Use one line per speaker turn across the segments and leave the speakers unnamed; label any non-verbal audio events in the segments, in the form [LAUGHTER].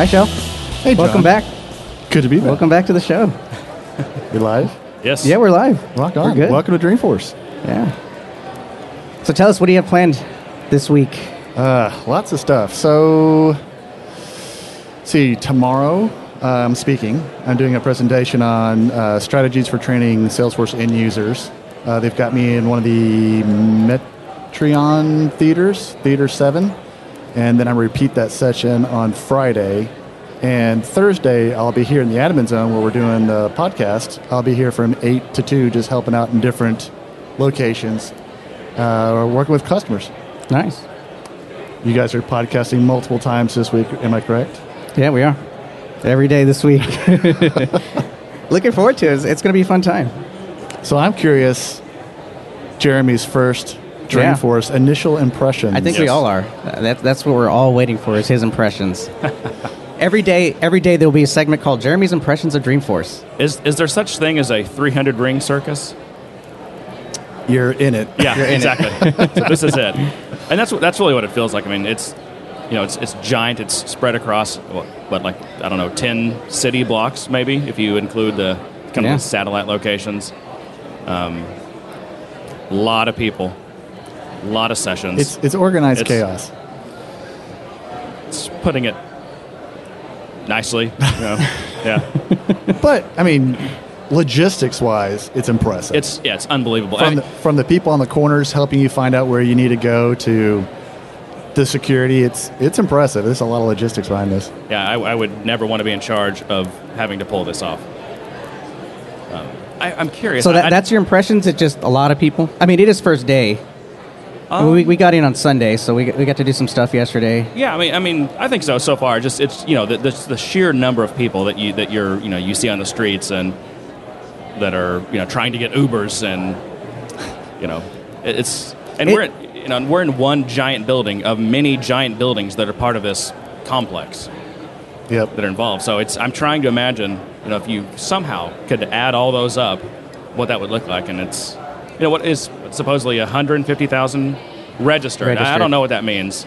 Hi, Shell.
Hey,
Welcome
John.
back.
Good to be back.
Welcome back to the show.
You live?
Yes.
Yeah, we're live.
Rock
We're
on.
good.
Welcome to Dreamforce.
Yeah. So tell us, what do you have planned this week?
Uh, lots of stuff. So, see, tomorrow uh, I'm speaking. I'm doing a presentation on uh, strategies for training Salesforce end users. Uh, they've got me in one of the Metreon theaters, Theater 7. And then I repeat that session on Friday. And Thursday, I'll be here in the admin zone where we're doing the podcast. I'll be here from 8 to 2, just helping out in different locations, uh, working with customers.
Nice.
You guys are podcasting multiple times this week, am I correct?
Yeah, we are. Every day this week. [LAUGHS] [LAUGHS] Looking forward to it. It's, it's going to be a fun time.
So I'm curious, Jeremy's first
Yeah.
Dreamforce initial impressions.
I think we all are. That, that's what we're all waiting for is his impressions. [LAUGHS] every day, every day there will be a segment called Jeremy's Impressions of Dreamforce.
Is is there such thing as a 300 ring circus?
you're in it.
Yeah,
You're in it.
exactly. [LAUGHS] so this is it, and that's that's really what it feels like. I mean, it's you know, it's it's giant. It's spread across what, what like I don't know, 10 city blocks maybe if you include the kind
Yeah.
of the satellite locations. Um, a lot of people, a lot of sessions.
It's it's organized
It's-
chaos.
It's putting it nicely. [LAUGHS] You know? yeah,
But I mean, logistics wise, it's impressive.
it's yeah, it's unbelievable.
from
I-
the, from the people on the corners helping you find out where you need to go to the security. It's it's impressive. There's a lot of logistics behind this.
Yeah, I, I would never want to be in charge of having to pull this off. Um, I, I'm curious.
So that,
I- I-
that's your impressions? It's just a lot of people? I mean, it is first day. I mean, we, we got in on Sunday, so we, got- we got to do some stuff yesterday.
yeah. I mean, I mean, I think so. So far, just it's you know the, the, the sheer number of people that you that you're you know you see on the streets and that are you know trying to get Ubers and you know it- it's and
It-
we're in, you know we're in one giant building of many giant buildings that are part of this complex.
Yep.
that are involved. So it's I'm trying to imagine, you know, if you somehow could add all those up, what that would look like, and it's, you know, what is supposedly 150,000 registered. I- I don't know what that means.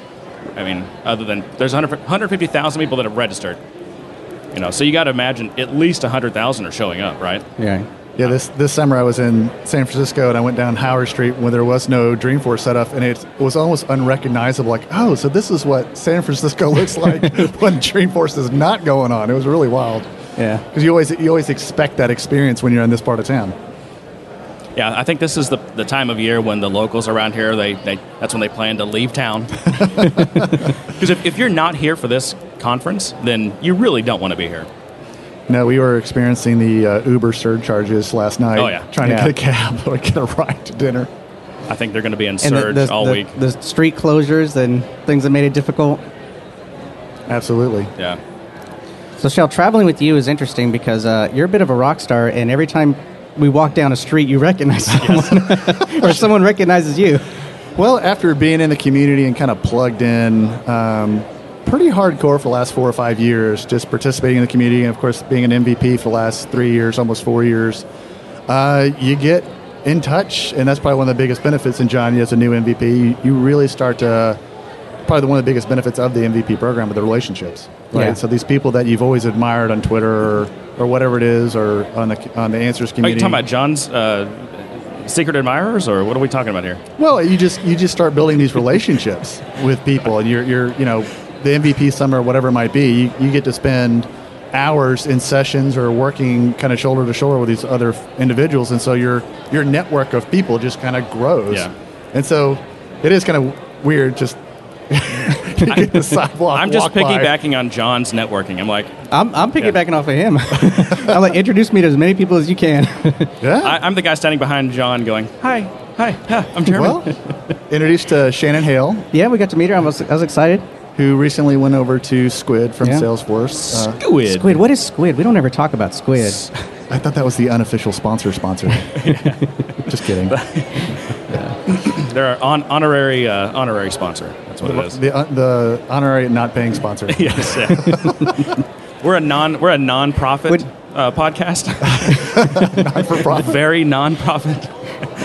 I mean, other than there's 100 150,000 people that have registered. You know, so you got to imagine at least 100,000 are showing up, right?
Yeah.
Yeah, this this summer I was in San Francisco and I went down Howard Street when there was no Dreamforce setup, and it was almost unrecognizable. Like, oh, so this is what San Francisco [LAUGHS] looks like [LAUGHS] when Dreamforce is not going on. It was really wild
Yeah.
because you always you always expect that experience when you're in this part of town.
Yeah, I think this is the, the time of year when the locals around here they, they that's when they plan to leave town. [LAUGHS] Because if, if you're not here for this conference, then you really don't want to be here.
No, we were experiencing the uh, Uber surcharges last night.
Oh, yeah.
trying
Yeah.
to get a cab or get a ride to dinner.
I think they're going to be in surge
the, the,
all
the,
week.
the street closures and things that made it difficult.
Absolutely.
Yeah.
So, Shell, traveling with you is interesting because uh, you're a bit of a rock star, and every time we walk down a street, you recognize [LAUGHS] someone, [LAUGHS] or someone recognizes you.
Well, after being in the community and kind of plugged in, um, pretty hardcore for the last four or five years, just participating in the community, and of course being an MVP for the last three years, almost four years, uh, you get in touch, and that's probably one of the biggest benefits in Johnny as a new MVP. You, you really start to probably one of the biggest benefits of the MVP program are the relationships, right?
Yeah.
So these people that you've always admired on Twitter or, or whatever it is, or on the on the Answers
Are you talking about John's uh, secret admirers, or what are we talking about here?
Well, you just you just start building these relationships [LAUGHS] with people, and you're you're you know the MVP Summit, whatever it might be. You, you get to spend hours in sessions or working kind of shoulder to shoulder with these other f- individuals, and so your your network of people just kind of grows.
Yeah.
And so it is kind of weird just. You [LAUGHS] get the sidewalk.
I'm just
walk by.
piggybacking on John's networking. I'm like,
I'm, I'm piggybacking off of him. [LAUGHS] I'm like, introduce me to as many people as you can. [LAUGHS]
Yeah.
I, I'm the guy standing behind John, going, "Hi, hi, hi I'm Jeremy."
well, introduced to Shannon Hale,
yeah, we got to meet her. I was, I was excited.
who recently went over to Squid from
Yeah.
Salesforce. Uh,
Squid.
Squid. What is squid? We don't ever talk about squid.
I thought that was the unofficial sponsor sponsor. Just kidding.
They're our on, honorary uh, honorary sponsor. That's what it is.
The, uh, the honorary not paying sponsor. [LAUGHS]
yes. yeah. [LAUGHS] we're a non we're a non-profit
Would-
uh, podcast. [LAUGHS]
Not for profit.
Very non-profit.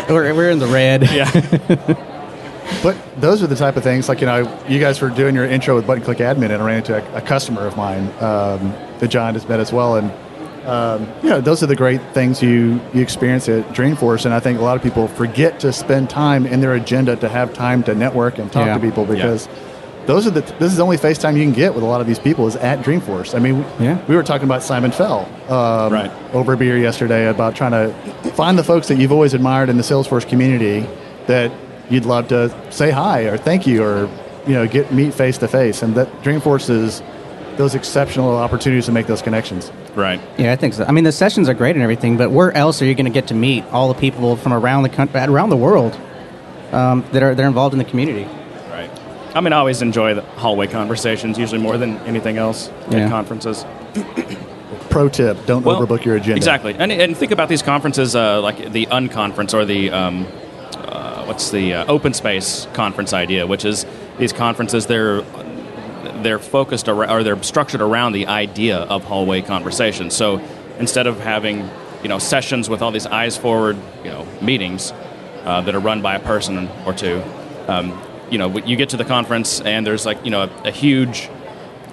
we're, we're in the red.
Yeah.
but those are the type of things like you know you guys were doing your intro with button click admin and I ran into a, a customer of mine um, that John has met as well and um, you know those are the great things you you experience at Dreamforce and I think a lot of people forget to spend time in their agenda to have time to network and talk
Yeah.
to people because those are the this is the only FaceTime you can get with a lot of these people is at Dreamforce. I mean,
Yeah.
we were talking about Simon Fell um,
Right.
over beer yesterday about trying to find the folks that you've always admired in the Salesforce community that you'd love to say hi or thank you or you know get meet face to face, and that Dreamforce is those exceptional opportunities to make those connections.
Right.
Yeah, I think so. I mean, the sessions are great and everything, but where else are you going to get to meet all the people from around the country, around the world, um, that are that are involved in the community?
Right. I mean, I always enjoy the hallway conversations, usually more than anything else
Yeah.
at conferences. [CLEARS THROAT]
Pro tip: Don't
Well,
overbook your agenda.
Exactly, and, and think about these conferences uh, like the unconference or the um, uh, what's the uh, open space conference idea, which is these conferences they're they're focused around, or they're structured around the idea of hallway conversations. So instead of having you know sessions with all these eyes forward you know meetings uh, that are run by a person or two, um, you know you get to the conference and there's like you know a, a huge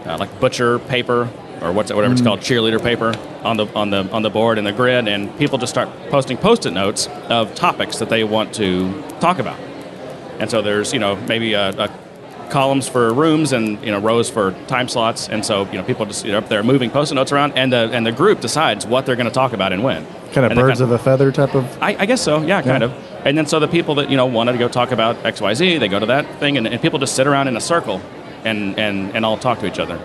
uh, like butcher paper or what's whatever it's called, cheerleader paper on the on the on the board and the grid, and people just start posting post-it notes of topics that they want to talk about. And so there's you know maybe a, a columns for rooms and you know rows for time slots, and so you know people just you know, up there moving post-it notes around, and the and the group decides what they're going to talk about and when.
Kind of
And
birds of a feather type of.
I, I guess so. Yeah, kind
Yeah.
of. And then so the people that you know wanted to go talk about X, Y, Z, they go to that thing, and, and people just sit around in a circle, and and and all talk to each other.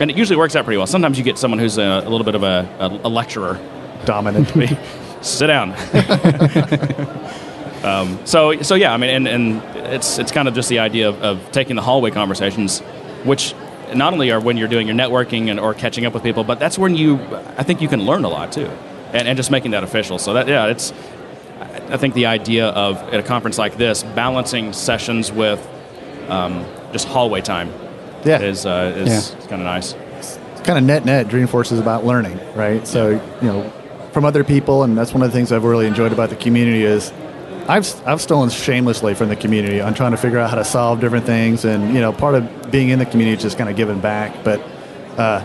And it usually works out pretty well. Sometimes you get someone who's a, a little bit of a, a, a lecturer.
Dominant. [LAUGHS]
Sit down. [LAUGHS] [LAUGHS] um, so so yeah, I mean, and, and it's it's kind of just the idea of, of taking the hallway conversations, which not only are when you're doing your networking and or catching up with people, but that's when you I think you can learn a lot too, and, and just making that official. So that yeah, it's I think the idea of at a conference like this balancing sessions with um, just hallway time
Yeah.
is uh, is
Yeah.
kind of nice.
kind of net net dreamforce is about learning right so you know from other people and that's one of the things i've really enjoyed about the community is i've i've stolen shamelessly from the community on trying to figure out how to solve different things and you know part of being in the community is just kind of giving back but uh,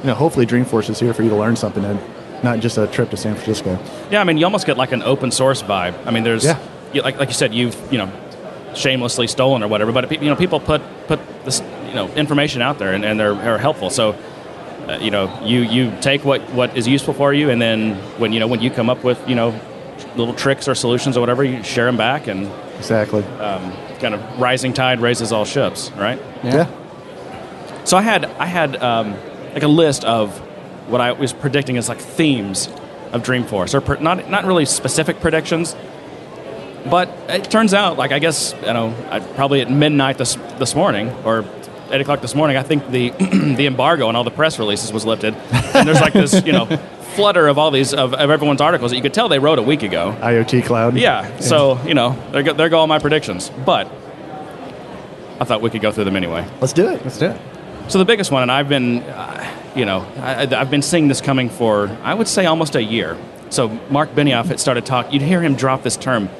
you know hopefully dreamforce is here for you to learn something and not just a trip to san francisco
Yeah, I mean, you almost get like an open source vibe. I mean, there's
Yeah.
you, like like you said, you've you know shamelessly stolen or whatever, but you know people put put this you know information out there and, and they're, are helpful. So uh, you know you you take what what is useful for you, and then when you know when you come up with you know little tricks or solutions or whatever, you share them back, and
exactly.
um, kind of rising tide raises all ships, right?
yeah,
So I had I had um, like a list of what I was predicting as like themes of Dreamforce, or per, not not really specific predictions, but it turns out like I guess you know I, probably at midnight this this morning or eight o'clock this morning I think the [CLEARS THROAT] the embargo on all the press releases was lifted, and there's like this you know flutter of all these of, of everyone's articles that you could tell they wrote a week ago.
iot cloud
Yeah, so you know there go, there go all my predictions, but I thought we could go through them anyway.
let's do it
Let's do it.
So the biggest one, and I've been, uh, you know, I, I've been seeing this coming for, I would say, almost a year. So Mark Benioff had started talk. You'd hear him drop this term,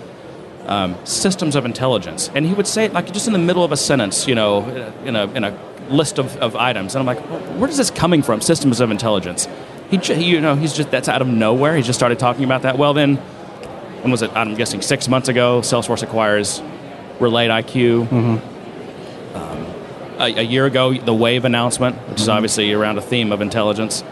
um, systems of intelligence, and he would say it like just in the middle of a sentence, you know, in a in a list of, of items. And I'm like, well, where is this coming from? Systems of intelligence. He, you know, he's just that's out of nowhere. He just started talking about that. Well, then, when was it? I'm guessing six months ago. Salesforce acquires Relate IQ a, a year ago, the Wave announcement, which is obviously around a theme of intelligence.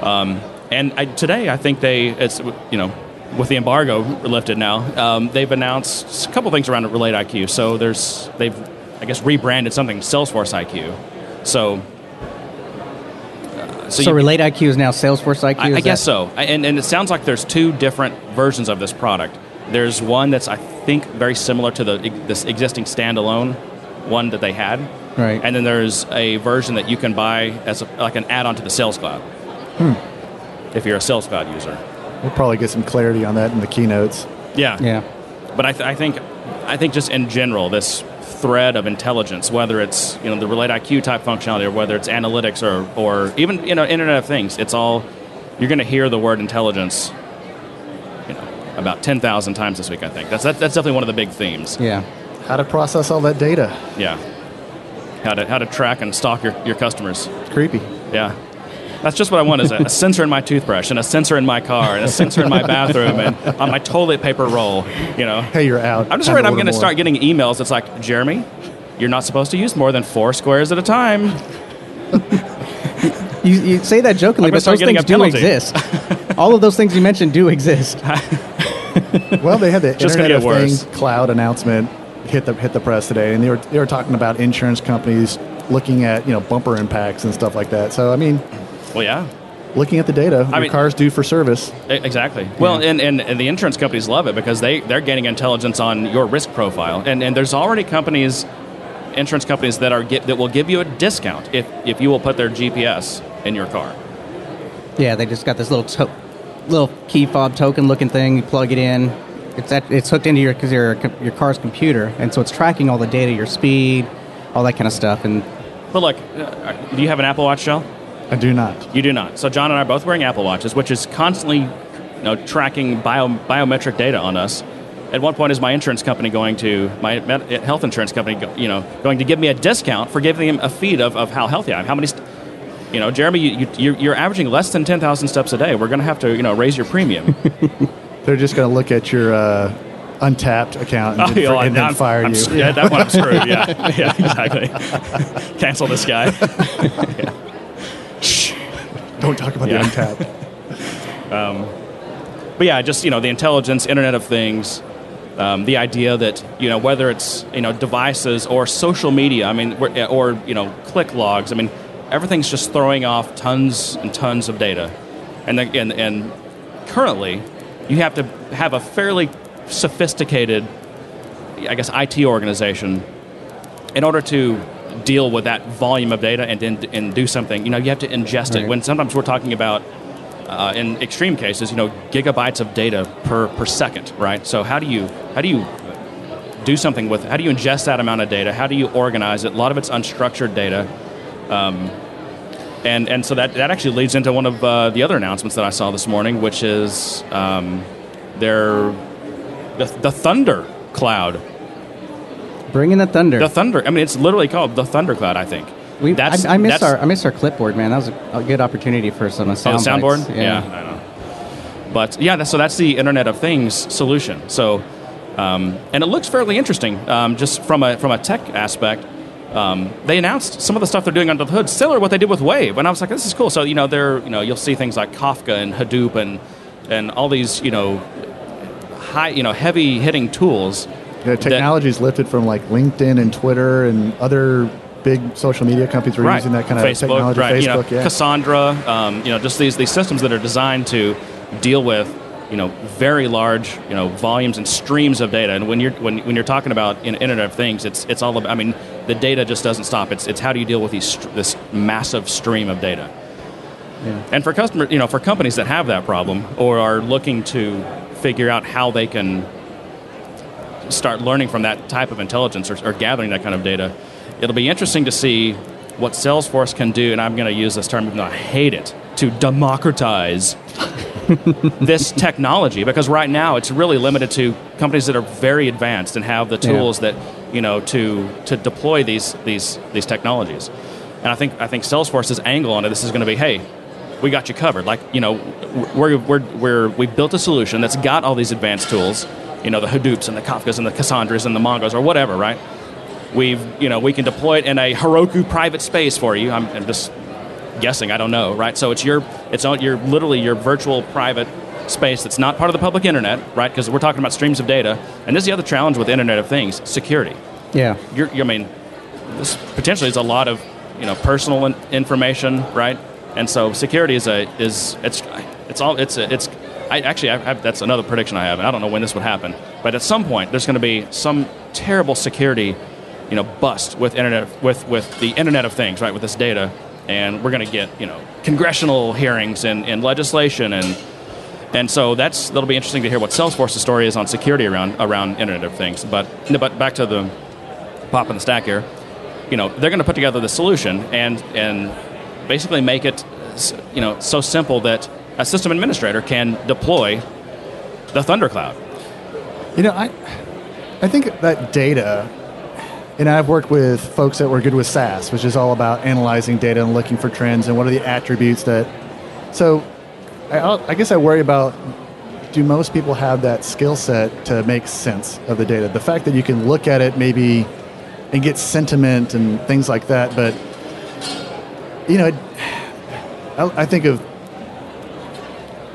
Um, and I, today, I think they, it's you know, with the embargo lifted now, um, they've announced a couple things around Relate IQ. So there's they've, I guess, rebranded something Salesforce IQ. So.
So,
you-
Relate IQ is now Salesforce IQ.
I, I guess so. I- And, and it sounds like there's two different versions of this product. There's one that's, I think, very similar to the this existing standalone one that they had.
Right.
And then there's a version that you can buy as a, like an add-on to the Sales Cloud.
Hmm.
If you're a Sales Cloud user.
we'll probably get some clarity on that in the keynotes
Yeah.
Yeah.
But I, th- I think I think just in general, this thread of intelligence, whether it's you know the Relate IQ type functionality or whether it's analytics or or even you know Internet of Things, it's all you're going to hear the word intelligence. You know, about ten thousand times this week. I think that's that, that's definitely one of the big themes.
Yeah.
how to process all that data.
Yeah. How to how to track and stalk your, your customers.
It's creepy.
Yeah. That's just what I want is a, a sensor in my toothbrush and a sensor in my car and a sensor in my bathroom and on my toilet paper roll, you know.
Hey, you're out.
I'm just worried I'm going to start getting emails that's like, Jeremy, you're not supposed to use more than four squares at a time. [LAUGHS]
You, you say that jokingly, but those things do exist. [LAUGHS] All of those things you mentioned do exist. [LAUGHS]
Well, they had the
Just
Internet of
worse.
Things cloud announcement hit the hit the press today, and they were they were talking about insurance companies looking at you know bumper impacts and stuff like that. So I mean,
Well, yeah.
looking at the data, your
mean-
car's due for service.
Exactly. Well, and, and, and the insurance companies love it because they, they're gaining intelligence on your risk profile. And, and there's already companies, insurance companies, that, are get, that will give you a discount if, if you will put their GPS in your car.
Yeah, they just got this little to- little key fob token looking thing. You plug it in. It's at, it's hooked into your your your car's computer, and so it's tracking all the data, your speed, all that kind of stuff. And
But look, uh, do you have an Apple Watch, Shell?
I do not.
You do not. So John and I are both wearing Apple Watches, which is constantly you know, tracking bio, biometric data on us. At one point, is my insurance company going to my med- health insurance company, you know, going to give me a discount for giving them a feed of, of how healthy I am? How many, st- you know, Jeremy, you, you, you're, you're averaging less than ten thousand steps a day. We're going to have to, you know, raise your premium. [LAUGHS]
They're just going to look at your uh, Untappd account and, then- [LAUGHS]
Oh,
and then
I'm-
fire
I'm
you.
Yeah, that one I'm screwed. Yeah, [LAUGHS] yeah, exactly. Cancel this guy.
Don't talk about
Yeah.
the Untappd. [LAUGHS]
But yeah, just you know, the intelligence, Internet of Things, um, the idea that you know whether it's you know devices or social media, I mean, or you know click logs. I mean, everything's just throwing off tons and tons of data, and the, and and currently, you have to have a fairly sophisticated, I guess, IT organization in order to deal with that volume of data and and, and do something. You know, you have to ingest it. When sometimes we're talking about uh, in extreme cases, you know, gigabytes of data per, per second, right? So how do you how do you do something with? How do you ingest that amount of data? How do you organize it? A lot of it's unstructured data, um, and and so that that actually leads into one of uh, the other announcements that I saw this morning, which is um, their the, the Thunder Cloud.
Bring in the thunder.
The Thunder. I mean, it's literally called the Thunder Cloud. I think.
we,
That's-
I, I miss our I miss our clipboard, man. That was a, a good opportunity for some uh,
Oh, soundboard?
bites.
Yeah. I know. But yeah, that's, so that's the Internet of Things solution. So, um, and it looks fairly interesting, um, just from a from a tech aspect. Um, they announced some of the stuff they're doing under the hood, similar to what they did with Wave, and I was like, this is cool. So you know, they're you know, you'll see things like Kafka and Hadoop and and all these you know high you know heavy hitting tools.
Yeah, is lifted from like LinkedIn and Twitter and other big social media companies were using that kind of
Facebook,
technology.
right? you know,
Facebook, yeah.
Cassandra, um, you know, just these these systems that are designed to deal with you know very large you know volumes and streams of data. And when you're when, when you're talking about in Internet of Things, it's it's all about. I mean, the data just doesn't stop. It's it's how do you deal with these this massive stream of data.
Yeah.
And for customers, you know, for companies that have that problem or are looking to figure out how they can start learning from that type of intelligence or, or gathering that kind of data, it'll be interesting to see what Salesforce can do. And I'm going to use this term, even though I hate it, to democratize [LAUGHS] this technology because right now it's really limited to companies that are very advanced and have the
Yeah.
tools that you know to to deploy these these these technologies. And I think I think Salesforce's angle on it this is going to be, hey, we got you covered. Like you know, we're we're we're we built a solution that's got all these advanced tools. You know, the Hadoops and the Kafkas and the Cassandras and the Mongos or whatever, right? We've you know we can deploy it in a Heroku private space for you. I'm, I'm just guessing. I don't know, right? So it's your it's all your literally your virtual private space that's not part of the public internet, right? Because we're talking about streams of data. And this is the other challenge with Internet of Things: security.
Yeah.
You're, you I mean, this potentially is a lot of you know personal in- information, right? And so security is a is it's it's all it's a, it's. I actually I have, that's another prediction I have, and I don't know when this would happen, but at some point there's going to be some terrible security, you know, bust with internet with with the Internet of Things, right? With this data, and we're going to get you know congressional hearings and, and legislation and and so that's that'll be interesting to hear what Salesforce's story is on security around around Internet of Things. But but back to the pop in the stack here, you know, they're going to put together the solution and and basically make it you know so simple that a system administrator can deploy the Thundercloud.
You know, I I think that data, and I've worked with folks that were good with SAS, which is all about analyzing data and looking for trends and what are the attributes that. So, I, I guess I worry about do most people have that skill set to make sense of the data? The fact that you can look at it maybe and get sentiment and things like that, but you know, I, I think of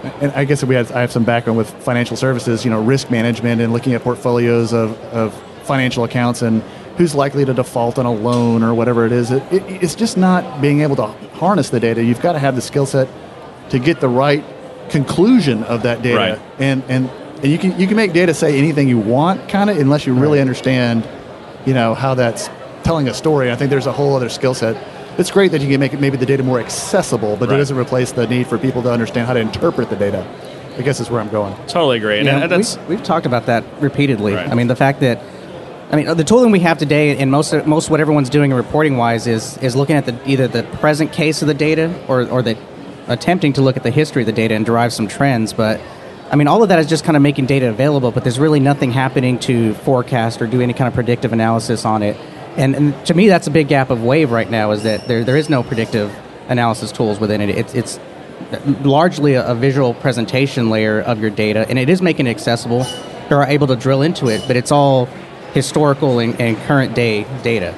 and I guess we have, I have some background with financial services, you know, risk management and looking at portfolios of, of financial accounts and who's likely to default on a loan or whatever it is. It, it, it's just not being able to harness the data. You've got to have the skill set to get the right conclusion of that data.
Right.
And, and, and you can, you can make data say anything you want, kind of, unless you really understand, you know, how that's telling a story. I think there's a whole other skill set it's great that you can make it maybe the data more accessible, but
Right.
it doesn't replace the need for people to understand how to interpret the data. I guess is where I'm going.
Totally agree. And,
You know,
and that's
we've, we've talked about that repeatedly.
Right.
I mean, the fact that, I mean, the tooling we have today, and most most what everyone's doing in reporting wise is is looking at the either the present case of the data or or the attempting to look at the history of the data and derive some trends. But I mean, all of that is just kind of making data available, but there's really nothing happening to forecast or do any kind of predictive analysis on it. And, and to me, that's a big gap of Wave right now is that there, there is no predictive analysis tools within it. It's, it's largely a, a visual presentation layer of your data, and it is making it accessible. You are able to drill into it, but it's all historical and, and current day data.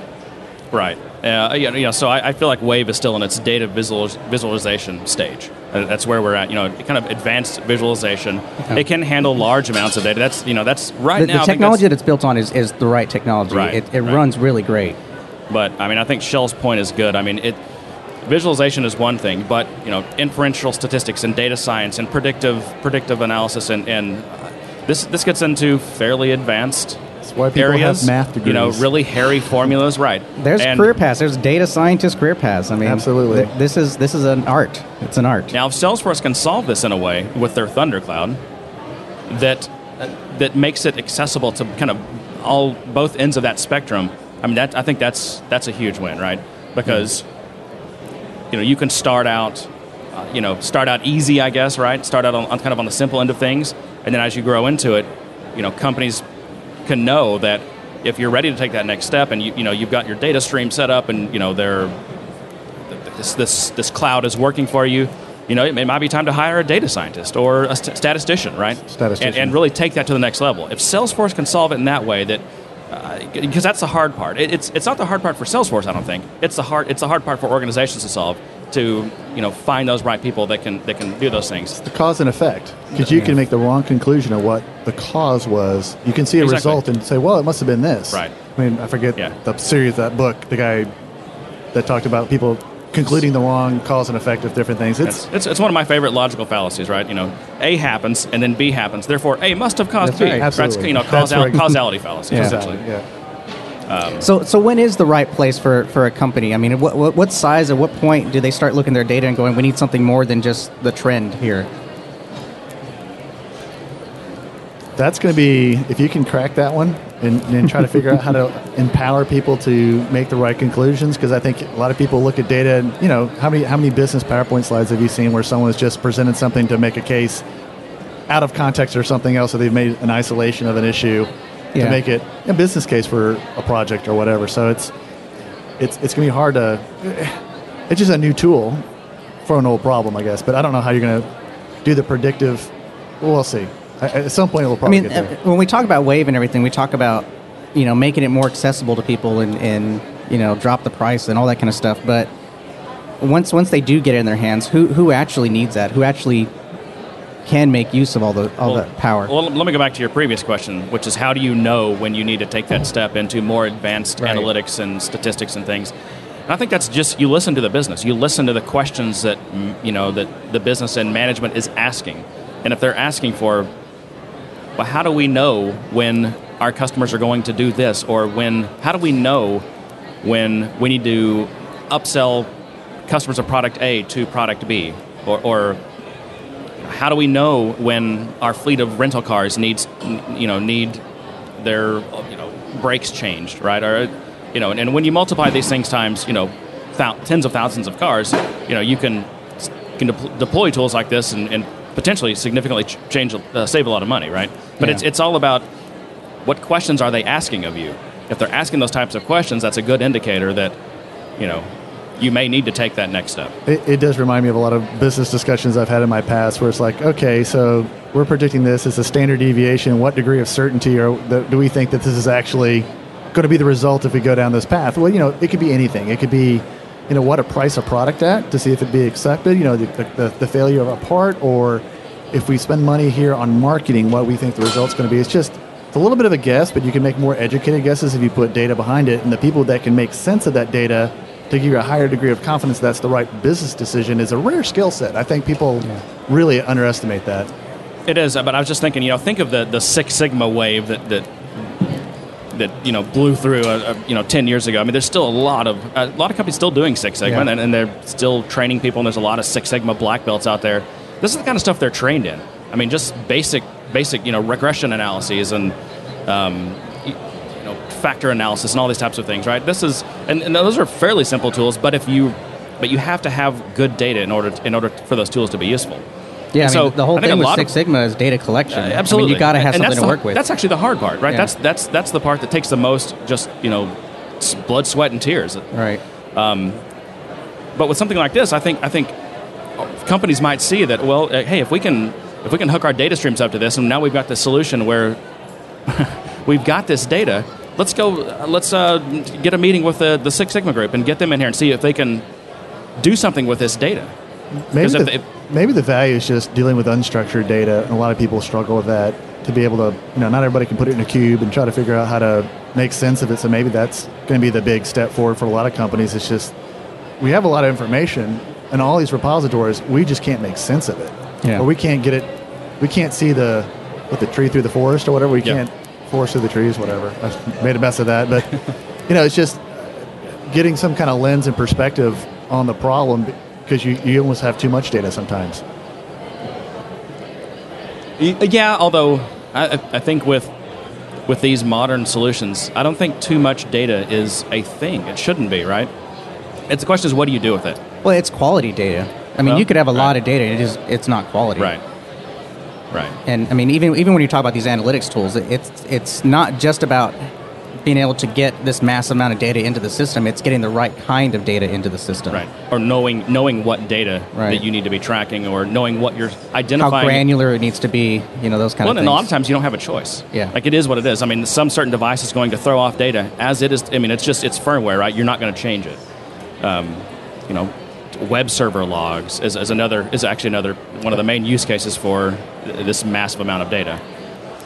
Right. Uh, yeah, you know, so I, I feel like Wave is still in its data visual, visualization stage. Uh, That's where we're at. You know, kind of advanced visualization. It can handle large amounts of data. That's you know, that's right
The,
now.
the technology that it's built on is, is the right technology.
Right,
It, it
right.
runs really great.
But I mean, I think Shell's point is good. I mean, it visualization is one thing, but you know, inferential statistics and data science and predictive predictive analysis and, and uh, this this gets into fairly advanced
That's why people
areas.
have math degrees.
You know, really hairy formulas. Right.
There's
And
career paths. There's data scientist career paths. I mean,
Absolutely.
th- this is this is an art. It's an art.
Now, if Salesforce can solve this in a way with their Thundercloud that that makes it accessible to kind of all both ends of that spectrum, I mean, that I think that's that's a huge win, right? Because you know you can start out, uh, you know, start out easy, I guess, right? Start out on, on kind of on the simple end of things, and then as you grow into it, you know, companies can know that if you're ready to take that next step, and you you know you've got your data stream set up, and you know they're this, this, this cloud is working for you, you know, it, may- might be time to hire a data scientist or a st- statistician, right?
Statistician.
And, and really take that to the next level. If Salesforce can solve it in that way, that Uh, because that's the hard part. It, it's it's not the hard part for Salesforce, I don't think. It's the hard it's the hard part for organizations to solve to you know find those right people that can that can do those things.
The cause and effect, because you can make the wrong conclusion of what the cause was. You can see a
Exactly.
result and say, "Well, it must have been this."
Right.
I mean, I forget
Yeah.
the series that book. The guy that talked about people concluding the wrong cause and effect of different things. It's
It's, it's, it's one of my favorite logical fallacies, right? You know, A happens and then B happens. Therefore, A must have caused
That's
B.
right.
It's,
Absolutely.
you know,
That's
causal,
right.
causality fallacy,
Yeah.
essentially.
yeah.
Um, so, so when is the right place for, for a company? I mean, what, what, what size, at what point do they start looking at their data and going, we need something more than just the trend here?
That's going to be if you can crack that one and, and try to figure out how to [LAUGHS] empower people to make the right conclusions. Because I think a lot of people look at data and you know how many how many business PowerPoint slides have you seen where someone has just presented something to make a case out of context or something else, or they've made an isolation of an issue
Yeah.
to make it a business case for a project or whatever. So it's it's it's going to be hard to. It's just a new tool for an old problem, I guess. But I don't know how you're going to do the predictive. We'll see. I- At some point, we'll probably.
I
probably
mean,
get
uh,
there.
when we talk about Wave and everything, we talk about, you know, making it more accessible to people and, and you know, drop the price and all that kind of stuff. But once once they do get it in their hands, who who actually needs that? Who actually can make use of all the all that power?
Well, let me go back to your previous question, which is how do you know when you need to take that step into more advanced
Right.
analytics and statistics and things? And I think that's just you listen to the business. You listen to the questions that you know that the business and management is asking, and if they're asking for, well, how do we know when our customers are going to do this, or when how do we know when we need to upsell customers of product A to product B, or, or how do we know when our fleet of rental cars needs you know need their you know brakes changed right? Or you know and, and when you multiply these things times you know tens of thousands of cars you know you can can depl- deploy tools like this and, and potentially significantly ch- change uh, save a lot of money right but
Yeah.
it's it's all about what questions are they asking of you? If they're asking those types of questions, that's a good indicator that you know you may need to take that next step.
It, it, does remind me of a lot of business discussions I've had in my past where it's like, okay, so we're predicting this as a standard deviation. What degree of certainty or do we think that this is actually going to be the result if we go down this path? Well, you know, it could be anything. It could be, you know, what to price a product at to see if it be accepted, you know, the, the, the failure of a part, or if we spend money here on marketing, what we think the result's going to be. It's just it's a little bit of a guess, but you can make more educated guesses if you put data behind it. And the people that can make sense of that data to give you a higher degree of confidence that's the right business decision is a rare skill set. I think people yeah. really underestimate that.
It is, but I was just thinking, you know, think of the, the Six Sigma wave that, that that you know blew through uh, uh, you know 10 years ago. I mean, there's still a lot of a lot of companies still doing Six Sigma, yeah. and, and, they're still training people. And there's a lot of Six Sigma black belts out there. This is the kind of stuff they're trained in. I mean, just basic basic you know regression analyses and um, you know, factor analysis and all these types of things, right? This is, and, and, those are fairly simple tools, but if you, but you have to have good data in order to, in order for those tools to be useful.
Yeah, I mean, so the whole thing with Six Sigma is data collection. Uh,
absolutely,
I mean, you got to have
and
something
to
work with.
That's actually the hard part, right? Yeah. That's that's that's the part that takes the most, just you know, blood, sweat, and tears.
Right. Um,
but with something like this, I think I think companies might see that. Well, uh, hey, if we can if we can hook our data streams up to this, and now we've got the solution where [LAUGHS] we've got this data let's go. Let's uh, get a meeting with the, the Six Sigma group and get them in here and see if they can do something with this data.
Maybe the, maybe the value is just dealing with unstructured data, and a lot of people struggle with that. To be able to, you know, not everybody can put it in a cube and try to figure out how to make sense of it. So maybe that's going to be the big step forward for a lot of companies. It's just we have a lot of information and all these repositories, we just can't make sense of it, yeah. or we can't get it. We can't see the with the tree through the forest or whatever. We yep. can't forest through the trees, whatever. I made a mess of that, but [LAUGHS] you know, it's just getting some kind of lens and perspective on the problem because you, you almost have too much data sometimes.
Uh, yeah, although I, I think with with these modern solutions, I don't think too much data is a thing. It shouldn't be, right? It's the question is what do you do with it?
Well, it's quality data. I mean, well, you could have a right. lot of data, it is it's not quality.
Right. Right.
And I mean, even even when you talk about these analytics tools, it's it's not just about being able to get this massive amount of data into the system. It's getting the right kind of data into the system.
Right. Or knowing knowing what data right. that you need to be tracking, or knowing what you're identifying.
How granular it needs to be. You know those kind
well,
of. Well,
and a lot of times you don't have a choice.
Yeah.
Like it is what it is. I mean, some certain device is going to throw off data as it is. I mean, it's just it's firmware, right? You're not going to change it. Um, you know, web server logs is, is another is actually another one of the main use cases for this massive amount of data,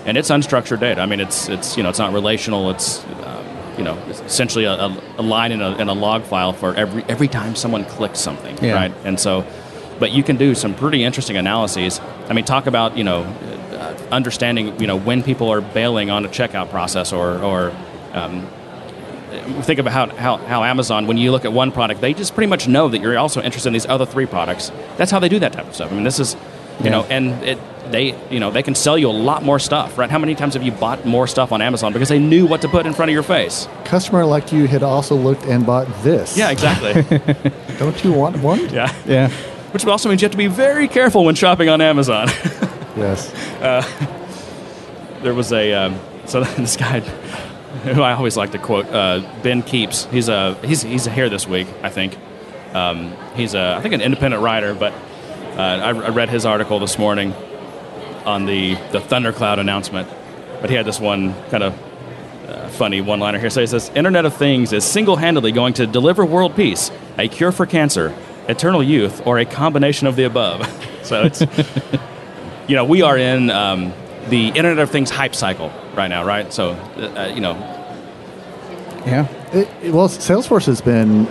and it's unstructured data. I mean, it's it's you know it's not relational. It's um, you know essentially a, a, line in a, in a log file for every every time someone clicks something, yeah. right? And so, but you can do some pretty interesting analyses. I mean, talk about you know uh, understanding you know when people are bailing on a checkout process or or um, think about how, how, how Amazon, when you look at one product, they just pretty much know that you're also interested in these other three products. That's how they do that type of stuff. I mean, this is, you yeah. know, and it, they, you know, they can sell you a lot more stuff, right? How many times have you bought more stuff on Amazon because they knew what to put in front of your face?
Customer like you had also looked and bought this.
Yeah, exactly. [LAUGHS]
Don't you want one?
Yeah.
Yeah.
Which also means you have to be very careful when shopping on Amazon.
yes. [LAUGHS] Uh,
there was a, um, so [LAUGHS] this guy, who [LAUGHS] I always like to quote, uh, Ben Kepes. He's a he's he's here this week, I think. Um, he's a I think an independent writer, but uh, I, I, read his article this morning on the the thundercloud announcement. But he had this one kind of uh, funny one-liner here. So he says, "Internet of Things is single-handedly going to deliver world peace, a cure for cancer, eternal youth, or a combination of the above." [LAUGHS] so it's [LAUGHS] you know we are in. Um, the Internet of Things hype cycle right now, right? So, uh, you know.
Yeah. It, it, well, Salesforce has been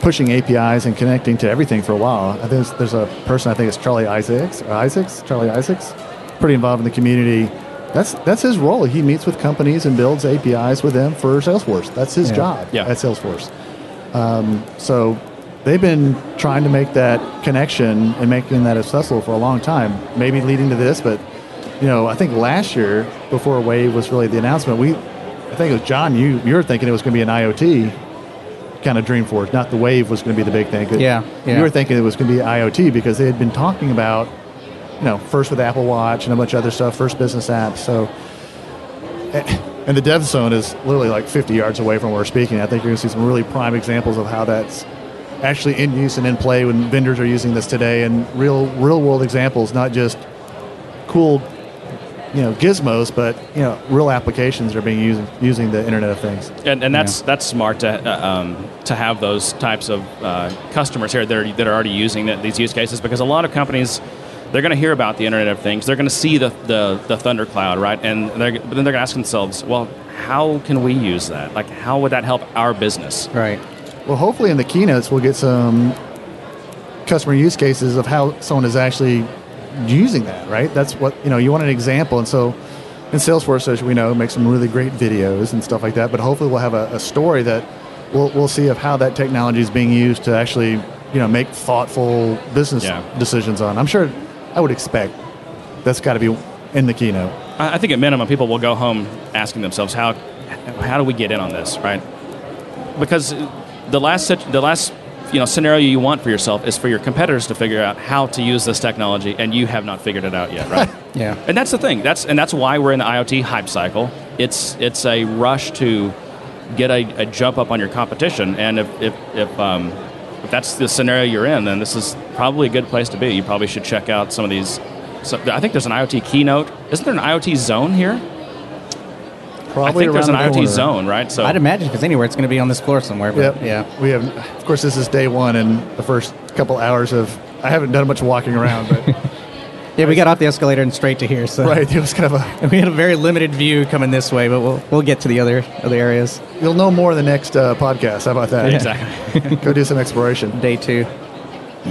pushing APIs and connecting to everything for a while. I think there's, there's a person, I think it's Charlie Isaacs, or Isaacs, Charlie Isaacs, pretty involved in the community. That's that's his role. He meets with companies and builds APIs with them for Salesforce. That's his
yeah.
job
yeah.
at Salesforce. Um, so they've been trying to make that connection and making that accessible for a long time. Maybe leading to this, but you know, I think last year before Wave was really the announcement, we, I think it was John. You you were thinking it was going to be an IoT kind of dream Dreamforce, not the Wave was going to be the big thing.
Yeah,
yeah. You were thinking it was going to be IoT because they had been talking about, you know, first with Apple Watch and a bunch of other stuff, first business apps. So and the dev zone is literally like 50 yards away from where we're speaking. I think you're going to see some really prime examples of how that's actually in use and in play when vendors are using this today, and real real world examples, not just cool, you know, gizmos, but you know, real applications are being using using the Internet of Things.
And, and that's that's smart to uh, um, to have those types of uh, customers here that are, that are already using the, these use cases because a lot of companies they're going to hear about the Internet of Things. They're going to see the, the, the Thunder Cloud, right? And they're, but then they're going to ask themselves, well, how can we use that? Like, how would that help our business?
Right.
Well, hopefully in the keynotes we'll get some customer use cases of how someone is actually using that. Right. That's what you know. You want an example, and so in Salesforce, as we know, make some really great videos and stuff like that. But hopefully we'll have a, a story that we'll we'll see of how that technology is being used to actually you know make thoughtful business
Yeah.
decisions on. I'm sure. I would expect that's got to be in the keynote.
I think at minimum, people will go home asking themselves, how, how do we get in on this, right? Because the last, the last you know, scenario you want for yourself is for your competitors to figure out how to use this technology, and you have not figured it out yet, right? [LAUGHS]
Yeah.
And that's the thing. That's and that's why we're in the IoT hype cycle. It's it's a rush to get a, a jump up on your competition, and if if if, um, if that's the scenario you're in, then this is probably a good place to be. You probably should check out some of these. So, I think there's an IoT keynote. Isn't there an IoT zone here? I think there's an
around the
IoT
corner.
zone, right? So
I'd imagine because anywhere it's going to be on this floor somewhere. But
Yep.
Yeah.
We have, of course, this is day one, and the first couple hours of I haven't done much walking around, but [LAUGHS]
Yeah, we got off the escalator and straight to here. So
right, it was kind of a. [LAUGHS]
we had a very limited view coming this way, but we'll we'll get to the other other areas.
You'll know more in the next uh, podcast. How about that?
exactly. [LAUGHS]
Go do some exploration.
Day two.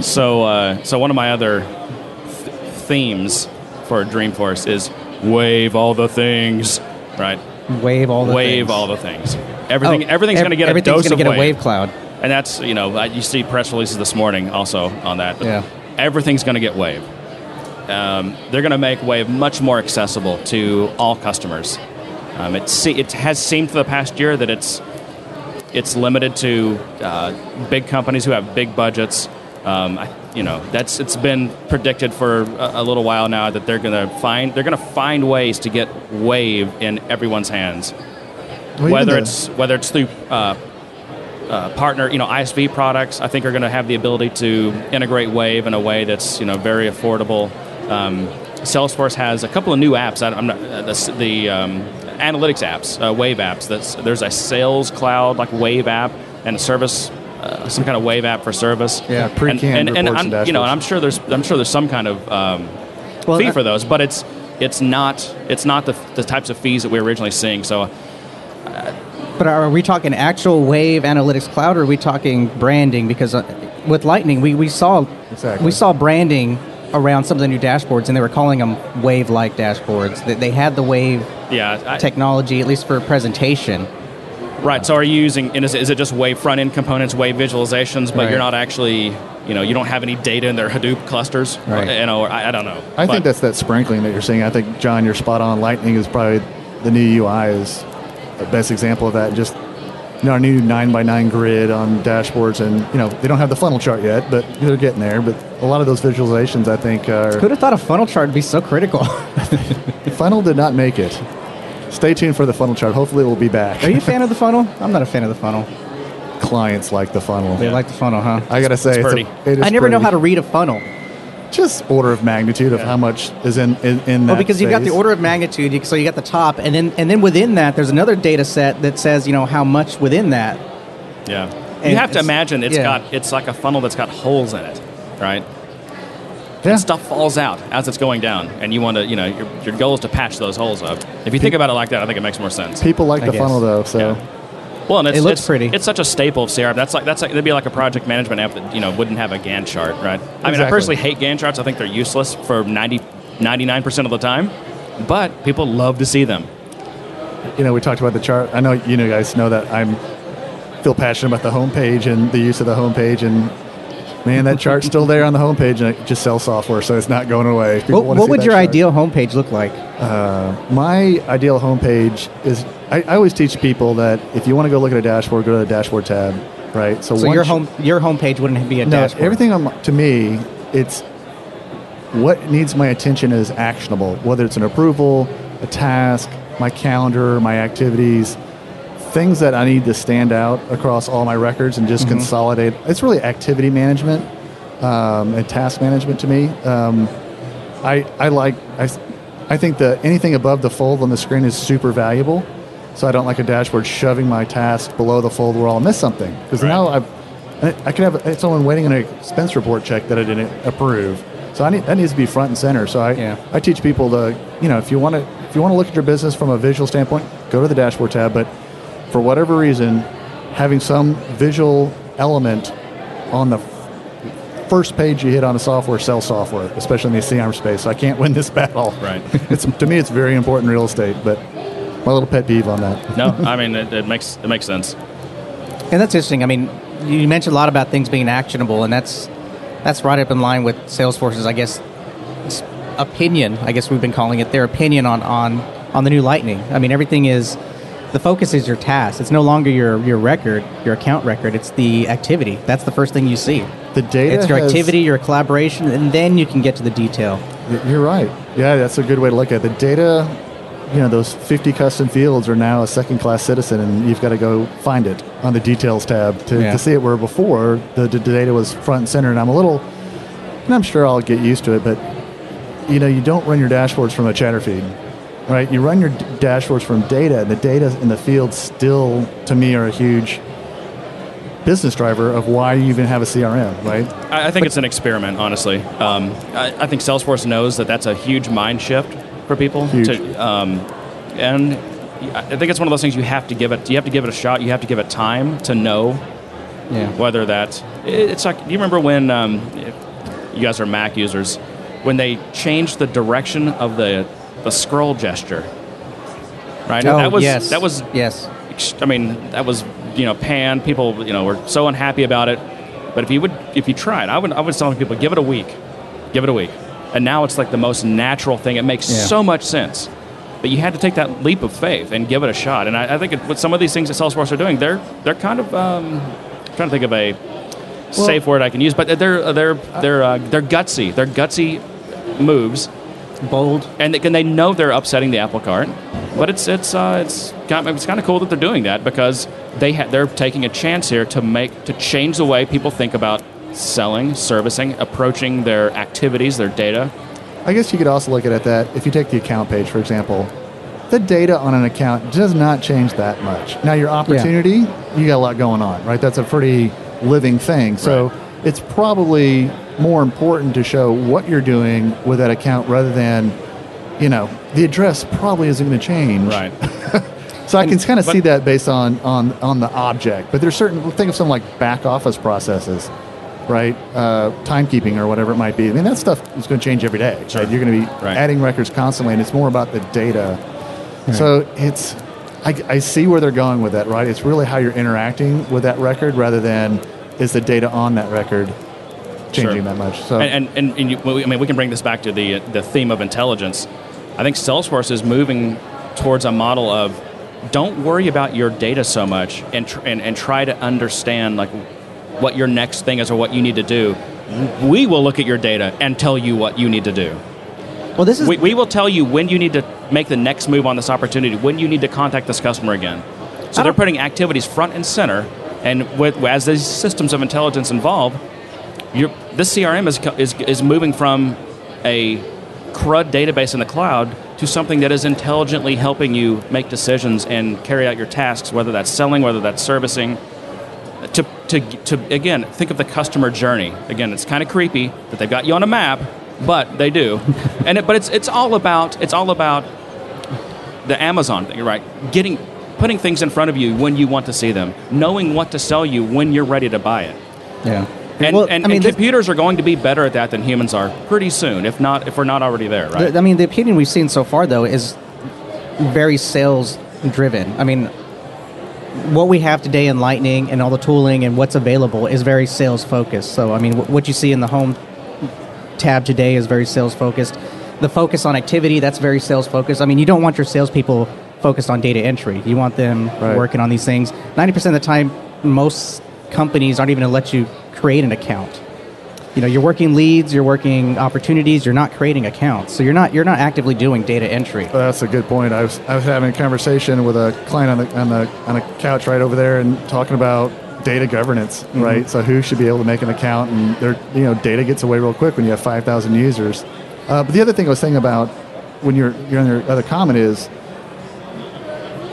So, uh, so one of my other th- themes for Dreamforce is wave all the things, right?
Wave all the
wave
things.
all the things. Everything,
Oh,
everything's
ev-
going to get a
everything's
dose
gonna
of
get
wave.
a wave cloud.
and that's you know you see press releases this morning also on that. But
Yeah.
everything's going to get wave. Um, they're going to make wave much more accessible to all customers. Um, it se- it has seemed for the past year that it's it's limited to uh, big companies who have big budgets. Um, I, you know, that's it's been predicted for a, a little while now that they're going to find they're going to find ways to get Wave in everyone's hands,
Well,
whether
the-
it's whether it's through uh, uh, partner, you know, ISV products. I think are going to have the ability to integrate Wave in a way that's you know very affordable. Um, Salesforce has a couple of new apps. I, I'm not uh, the, the um, analytics apps, uh, Wave apps. That's there's a Sales Cloud like Wave app and a service, uh, some kind of Wave app for service.
Yeah,
and,
pre-canned
and, and
reports
I'm,
and
you know, and. I'm sure there's I'm sure there's some kind of um,
Well,
fee
uh,
for those, but it's it's not it's not the, the types of fees that we were originally seeing. So
But are we talking actual Wave Analytics Cloud, or are we talking branding? Because uh, with Lightning, we, we saw
Exactly.
we saw branding around some of the new dashboards, and they were calling them Wave-like dashboards. That they had the Wave
yeah, I,
technology, at least for presentation.
Right. So are you using? And is, it- is it just Wave front end components, Wave visualizations, but
Right.
you're not actually, you know, you don't have any data in their Hadoop clusters?
Right.
You know, or I, I don't know.
I
But-
think that's that sprinkling that you're seeing. I think John, you're spot on. Lightning is probably the new UI is the best example of that. Just you know, our new nine by nine grid on dashboards, and you know they don't have the funnel chart yet, but they're getting there. But a lot of those visualizations, I think, are
Who'd have thought a funnel chart would be so critical?
The [LAUGHS] funnel did not make it. Stay tuned for the funnel chart. Hopefully, it will be back.
Are you a fan of the funnel? I'm not a fan of the funnel.
Clients like the funnel.
They like the funnel, huh?
I gotta say,
It's
it's a- it is
I never know
pretty.
how to read a funnel.
just order of magnitude of how much is in in, in that.
Well, because you've got the
space.
order of magnitude, you, so you got the top, and then and then within that, there's another data set that says you know how much within that.
Yeah.
And
you have to
it's-
imagine it's
yeah.
got it's like a funnel that's got holes in it, right?
Yeah.
Stuff falls out as it's going down, and you want to, you know, your, your goal is to patch those holes up. If you think about it like that, I think it makes more sense.
People like
I
the
guess.
funnel though, so
Yeah. Well, and it's,
It looks
it's,
pretty.
It's such a staple of CRM. That's like that's like it'd be like a project management app that you know wouldn't have a Gantt chart, right? I mean, I personally hate Gantt charts. I think they're useless for 99 percent of the time, but people love to see them.
you know, we talked about the chart. I know you know guys know that I'm feel passionate about the homepage and the use of the homepage and man, that chart's still there on the homepage and it just sells software, so it's not going away. People
What, what would your
chart.
ideal homepage look like?
Uh, my ideal homepage is I, I always teach people that if you want to go look at a dashboard, go to the dashboard tab, right?
So
once
your home your homepage wouldn't be a
no,
dashboard.
everything on, to me, it's what needs my attention is actionable, whether it's an approval, a task, my calendar, my activities, things that I need to stand out across all my records and just consolidate. It's really activity management um, and task management to me. Um, I, I like I, I think that anything above the fold on the screen is super valuable. So I don't like a dashboard shoving my task below the fold where I'll miss something because
Right.
now I've I could have someone waiting on an expense report check that I didn't approve. So I need, that needs to be front and center. So I,
Yeah.
I teach people to, you know, if you want to, if you want to look at your business from a visual standpoint, go to the dashboard tab. But for whatever reason, having some visual element on the f- first page you hit on a software sells software, especially in the CRM space. I can't win this [LAUGHS] battle.
Right. [LAUGHS]
It's to me, it's very important real estate. But my little pet peeve on that.
No, I mean it, it makes it makes sense.
And that's interesting. I mean, you mentioned a lot about things being actionable, and that's that's right up in line with Salesforce's, I guess, opinion. I guess we've been calling it their opinion on on on the new Lightning. I mean, everything is the focus is your task. It's no longer your your record, your account record. It's the activity. That's the first thing you see.
The data.
It's your
has-
activity, your collaboration, and then you can get to the detail.
You're right. Yeah, that's a good way to look at it. The data, you know, those 50 custom fields are now a second class citizen, and you've got to go find it on the details tab to,
Yeah.
to see it. Where before the, the data was front and center, and I'm a little, and I'm sure I'll get used to it, but you know, you don't run your dashboards from a chatter feed, right? You run your d- dashboards from data, and the data in the field still, to me, are a huge business driver of why you even have a CRM, right?
I, I think it's an experiment, honestly. Um, I, I think Salesforce knows that that's a huge mind shift for people.
Huge.
To, um, and I think it's one of those things you have to give it. You have to give it a shot. You have to give it time to know
Yeah.
whether that. it- It's like do you remember when um, you guys are Mac users when they changed the direction of the the scroll gesture. Right.
Oh,
that was
yes.
that was
yes.
I mean, that was you know panned. People you know were so unhappy about it. But if you would, if you tried, I would, I would tell people, give it a week, give it a week, and now it's like the most natural thing. It makes
Yeah.
so much sense. But you had to take that leap of faith and give it a shot. And I, I think it, with some of these things that Salesforce are doing, they're they're kind of um, trying to think of a safe word I can use, but they're they're they're uh, they're gutsy. They're gutsy moves
Bold.
and they, and they know they're upsetting the apple cart. But it's it's uh, it's kind of, it's kind of cool that they're doing that because they ha- they're taking a chance here to make to change the way people think about selling, servicing, approaching their activities, their data.
I guess you could also look at it that if you take the account page, for example, the data on an account does not change that much. Now, your opportunity, you got a lot going on, right? That's a pretty living thing. So
Right.
It's probably more important to show what you're doing with that account rather than, you know, the address probably isn't going to change. Right. [LAUGHS] so I can kind of
but-
see that based on, on, on the object. But there's certain, think of something like back office processes, right? Uh, timekeeping or whatever it might be. I mean, that stuff is going to change every day.
Sure.
Right? You're going to be
Right.
adding records constantly, and it's more about the data. So it's, I, I see where they're going with that, right? It's really how you're interacting with that record rather than is the data on that record changing
Sure.
that much. So
And, and, and, and you, I mean, we can bring this back to the the theme of intelligence. I think Salesforce is moving towards a model of don't worry about your data so much and, tr- and, and try to understand like what your next thing is or what you need to do. We will look at your data and tell you what you need to do.
Well, this is
We, we will tell you when you need to make the next move on this opportunity, when you need to contact this customer again. So they're putting activities front and center, and with, as these systems of intelligence evolve, this CRM is, is, is moving from a CRUD database in the cloud to something that is intelligently helping you make decisions and carry out your tasks, whether that's selling, whether that's servicing. To, to, to again, think of the customer journey. Again, it's kind of creepy that they've got you on a map, but they do. [LAUGHS] and it, but it's, it's all about it's all about the Amazon thing, right? Getting putting things in front of you when you want to see them, knowing what to sell you when you're ready to buy it.
yeah.
And,
well,
and,
I mean,
and computers are going to be better at that than humans are pretty soon, if not if we're not already there, right?
The- I mean, the opinion we've seen so far, though, is very sales driven. I mean, what we have today in Lightning and all the tooling and what's available is very sales focused. So, I mean, wh- what you see in the home tab today is very sales focused. The focus on activity, that's very sales focused. I mean, you don't want your salespeople focused on data entry. You want them
Right.
working on these things. 90% of the time, most companies aren't even going to let you create an account. you know you're working leads, you're working opportunities, you're not creating accounts, so you're not you're not actively doing data entry.
Well, that's a good point. I was I was having a conversation with a client on the on the on a couch right over there and talking about data governance,
Mm-hmm.
right? So who should be able to make an account, and there you know data gets away real quick when you have five thousand users. Uh, but the other thing I was thinking about when you're you're on your other comment is,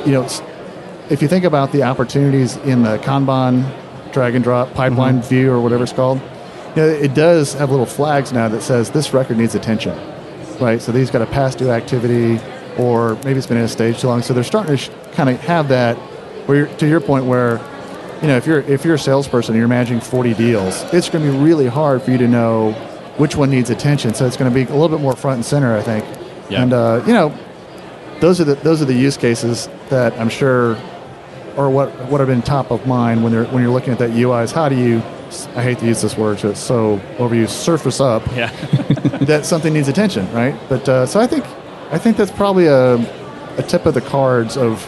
you know, if you think about the opportunities in the Kanban drag and drop pipeline
Mm-hmm.
view or whatever it's called, you know, it does have little flags now that says this record needs attention, right? So these got a past due activity, or maybe it's been in a stage too long. So they're starting to sh- kind of have that. Where you're, to your point, where you know if you're if you're a salesperson and you're managing 40 deals, it's going to be really hard for you to know which one needs attention. So it's going to be a little bit more front and center, I think.
Yeah.
And uh, you know, those are the those are the use cases that I'm sure or what what have been top of mind when they're when you're looking at that UI is how do you I hate to use this word so it's so overused surface up
Yeah. [LAUGHS]
that something needs attention right but uh, so I think I think that's probably a, a tip of the cards of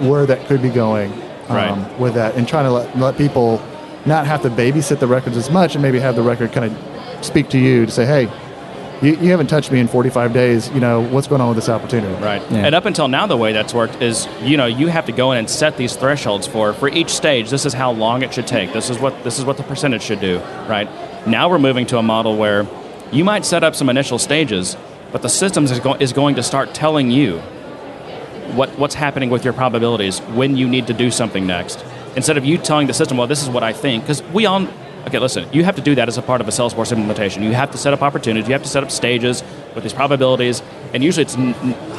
where that could be going um,
Right.
with that and trying to let, let people not have to babysit the records as much and maybe have the record kind of speak to you to say hey you, you haven't touched me in 45 days you know what's going on with this opportunity
Right.
Yeah.
And up until now, the way that's worked is, you know, you have to go in and set these thresholds for for each stage. This is how long it should take. This is what this is what the percentage should do. Right. Now we're moving to a model where you might set up some initial stages, but the system is, go- is going to start telling you what what's happening with your probabilities when you need to do something next. Instead of you telling the system, well, this is what I think, because we all. Okay, listen. You have to do that as a part of a Salesforce implementation. You have to set up opportunities. You have to set up stages with these probabilities, and usually it's n-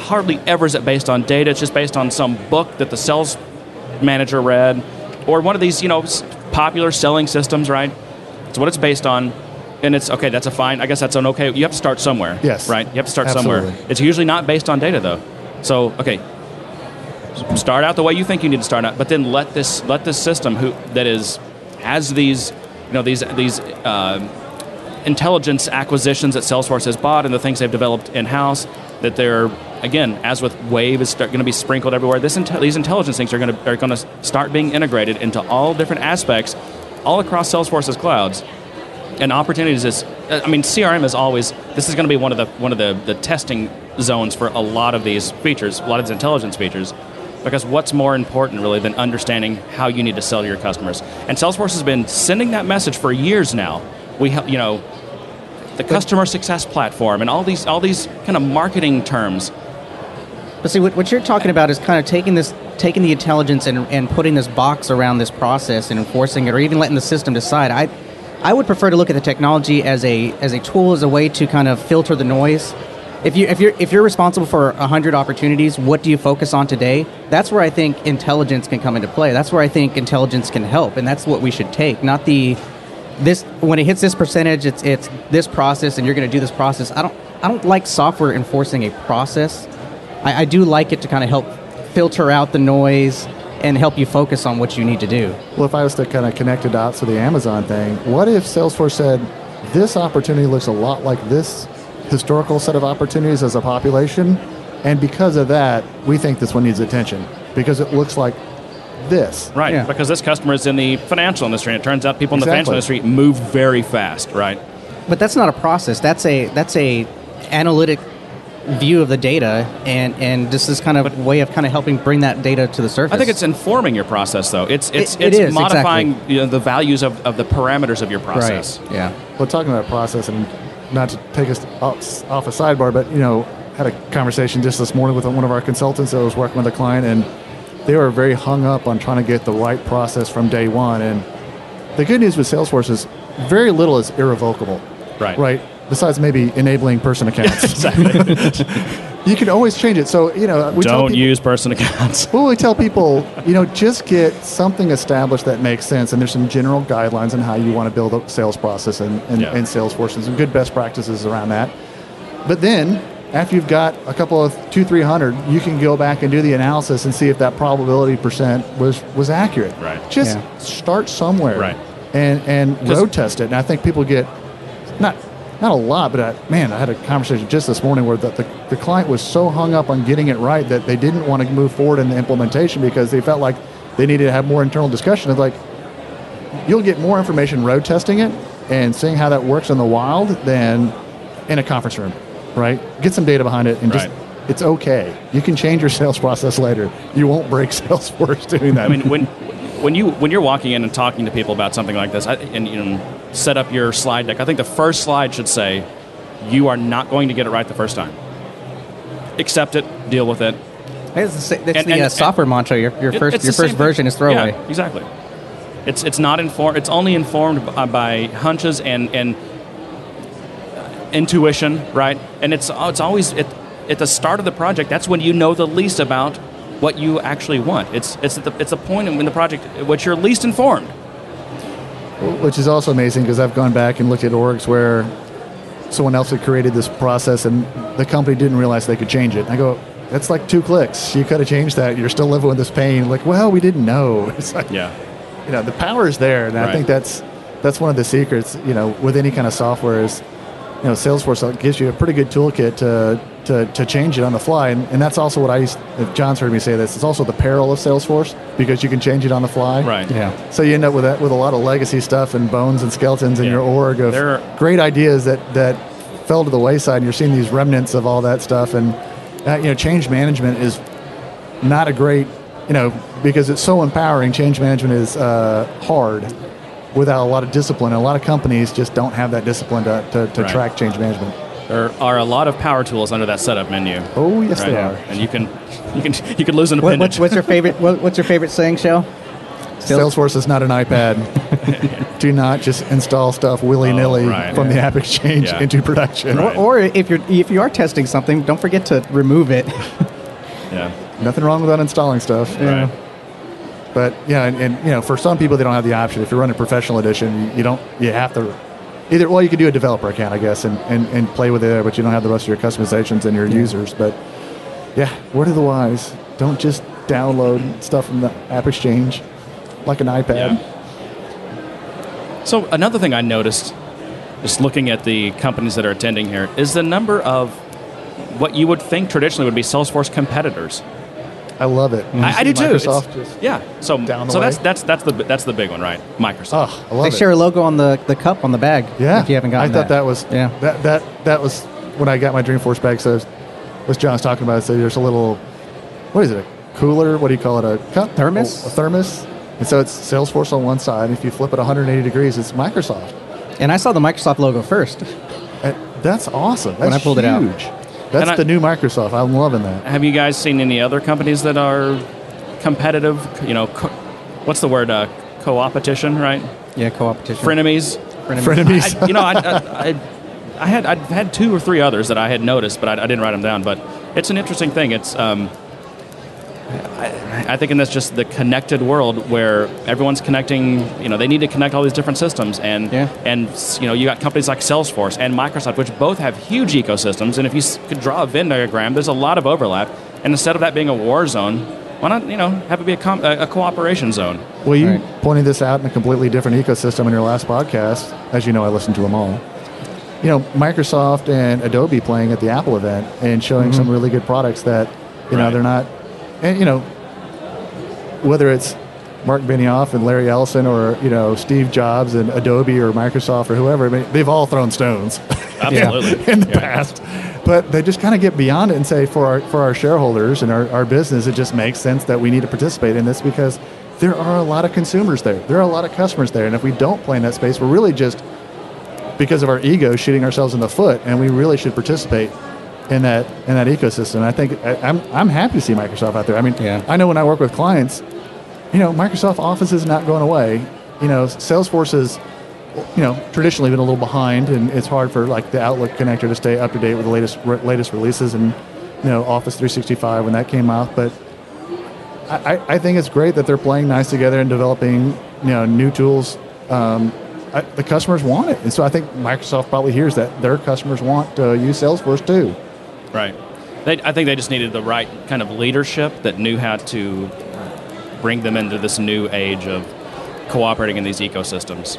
hardly ever is it based on data. It's just based on some book that the sales manager read, or one of these, you know, popular selling systems. Right? It's what it's based on, and it's okay. That's a fine. I guess that's an okay. You have to start somewhere.
Yes.
Right. You have to start
Absolutely.
somewhere. It's usually not based on data though. So okay, start out the way you think you need to start out, but then let this let this system who that is has these you know these these uh, intelligence acquisitions that Salesforce has bought and the things they've developed in house that they're again as with Wave is going to be sprinkled everywhere. This inte- these intelligence things are going to are going to start being integrated into all different aspects all across Salesforce's clouds and opportunities is uh, i mean crm is always this is going to be one of the one of the, the testing zones for a lot of these features a lot of these intelligence features because what's more important really than understanding how you need to sell to your customers and salesforce has been sending that message for years now we you know the customer success platform and all these all these kind of marketing terms
But see, what, what you're talking about is kind of taking this, taking the intelligence and, and putting this box around this process and enforcing it, or even letting the system decide. I, I would prefer to look at the technology as a as a tool, as a way to kind of filter the noise. If you if you're if you're responsible for hundred opportunities, what do you focus on today? That's where I think intelligence can come into play. That's where I think intelligence can help, and that's what we should take, not the this when it hits this percentage, it's it's this process, and you're going to do this process. I don't I don't like software enforcing a process. I, I do like it to kind of help filter out the noise and help you focus on what you need to do.
Well, if I was to kind of connect the dots to the Amazon thing, what if Salesforce said, this opportunity looks a lot like this historical set of opportunities as a population, and because of that, we think this one needs attention because it looks like this.
right
Yeah.
because this customer is in the financial industry and it turns out people in the financial industry move very fast right
But that's not a process. That's a that's a analytic view of the data, and and this is kind of way of kind of helping bring that data to the surface.
I think it's informing your process, though. It's it's
It- it
it's
is,
modifying you know, the values of, of the parameters of your process.
right. Yeah.
Well, talking about process, and not to take us off, a sidebar, but you know, had a conversation just this morning with one of our consultants that was working with a client, and they were very hung up on trying to get the right process from day one. And the good news with Salesforce is very little is irrevocable.
Right.
Right. Besides maybe enabling person accounts, [LAUGHS] [LAUGHS] you can always change it. So you know, we tell
Don't
people,
use person accounts. [LAUGHS]
well, we tell people, you know, just get something established that makes sense, and there's some general guidelines on how you want to build a sales process and, and,
Yeah.
and Salesforce, and some good best practices around that. But then, after you've got a couple of two, three hundred, you can go back and do the analysis and see if that probability percent was was accurate.
Right.
Just
Yeah.
start somewhere.
Right.
And and
'Cause-
road test it. And I think people get not not a lot, but I, man, I had a conversation just this morning where the, the, the client was so hung up on getting it right that they didn't want to move forward in the implementation because they felt like they needed to have more internal discussion. It's like you'll get more information road testing it and seeing how that works in the wild than in a conference room, right? Get some data behind it and just.
Right.
It's okay. You can change your sales process later. You won't break [LAUGHS] Salesforce doing that.
I mean, when when you when you're walking in and talking to people about something like this, I, and you know, set up your slide deck, I think the first slide should say, "You are not going to get it right the first time. Accept it, deal with it."
It's the,
And-
the
and-
uh, software mantra. Your, your
It-
first your first
thing.
version is throwaway.
Yeah, exactly. It's it's not informed. It's only informed by, by hunches and and uh, intuition, right? And it's it's always at, at the start of the project. That's when you know the least about what you actually want. It's it's at the, it's a point in the project at which you're least informed.
Which is also amazing because I've gone back and looked at orgs where someone else had created this process and the company didn't realize they could change it. And I go, that's like two clicks. You could have changed that. You're still living with this pain. Like, well, we didn't know. [LAUGHS] It's like,
Yeah.
you know, the power is there, and I think that's that's one of the secrets. You know, with any kind of software is, you know, Salesforce gives you a pretty good toolkit to to, to change it on the fly, and, and that's also what I used. If John's heard me say this, it's also the peril of Salesforce because you can change it on the fly.
Right.
Yeah.
So you end up with that, with a lot of legacy stuff and bones and skeletons in
Yeah.
your org of
There-
great ideas that that fell to the wayside. And you're seeing these remnants of all that stuff, and uh, you know, change management is not a great, you know, because it's so empowering. Change management is uh, hard without a lot of discipline. And a lot of companies just don't have that discipline to, to, to
Right.
track change management.
There are a lot of power tools under that setup menu.
Oh yes,
right
they
now.
are.
and you can you can you can lose an
What,
appendage.
what's, what's your favorite? What, what's your favorite saying, Shell? Still-
Salesforce is not an iPad. [LAUGHS] Do not just install stuff willy nilly
Oh, right.
from the App Exchange
Yeah.
into production.
Right.
Or, or if you're if you are testing something, don't forget to remove it. [LAUGHS]
yeah.
Nothing wrong with uninstalling stuff.
Right.
But yeah, and, and you know, for some people, they don't have the option. If you're running professional edition, you don't. You have to either. Well, you could do a developer account, I guess, and, and, and play with it, there, but you don't have the rest of your customizations and your users. But yeah, word of the wise: don't just download stuff from the App Exchange like an iPad.
Yeah. So another thing I noticed, just looking at the companies that are attending here, is the number of what you would think traditionally would be Salesforce competitors.
I love it.
I, I do too. It's-
Microsoft just.
yeah. So
Down the
so
way.
that's that's that's the that's the big one, right? Microsoft.
Oh, I love
they
it.
share a logo on the, the cup on the bag.
Yeah,
If you haven't gotten
I thought that, was
Yeah.
that that that was when I got my Dreamforce bag. So, was John's talking about. So there's a little, what is it? A cooler? What do you call it? A cup?
Thermos?
Oh, a thermos. And so it's Salesforce on one side. And If you flip it 180 degrees, it's Microsoft.
And I saw the Microsoft logo first.
And that's awesome. That's
When I pulled it out.
Huge. That's
And I-
the new Microsoft. I'm loving that.
Have you guys seen any other companies that are competitive? You know, co- what's the word? Uh, co-opetition, right?
Yeah, co-opetition.
Frenemies.
Frenemies.
I, you know, I, I, [LAUGHS] I, I had I'd had two or three others that I had noticed, but I, I didn't write them down. But it's an interesting thing. It's um, I, I think in this just the connected world where everyone's connecting. You know, they need to connect all these different systems, and
Yeah.
and you know, you got companies like Salesforce and Microsoft, which both have huge ecosystems. And if you could draw a Venn diagram, there's a lot of overlap. And instead of that being a war zone, why not you know have it be a, com- a, a cooperation zone?
Well, you
Right.
pointed this out in a completely different ecosystem in your last podcast. As you know, I listened to them all. You know, Microsoft and Adobe playing at the Apple event and showing mm-hmm. some really good products that, you know,
Right.
they're not, and you know, whether it's Mark Benioff and Larry Ellison or, you know, Steve Jobs and Adobe or Microsoft or whoever, I mean, they've all thrown stones. [LAUGHS]
Absolutely. [LAUGHS]
in the
Yeah.
past. But they just kind of get beyond it and say, for our, for our shareholders and our, our business, it just makes sense that we need to participate in this because there are a lot of consumers there. There are a lot of customers there. And if we don't play in that space, we're really just, because of our ego, shooting ourselves in the foot. And we really should participate in that in that ecosystem. I think I, I'm, I'm happy to see Microsoft out there. I mean,
Yeah.
I know when I work with clients, you know, Microsoft Office is not going away. You know, Salesforce is you know traditionally been a little behind, and it's hard for like the Outlook connector to stay up to date with the latest re- latest releases and you know Office 365 when that came out. But I, I- I think it's great that they're playing nice together and developing you know new tools. Um, I, the customers want it, and so I think Microsoft probably hears that their customers want to use Salesforce too.
Right. They, I think they just needed the right kind of leadership that knew how to bring them into this new age of cooperating in these ecosystems.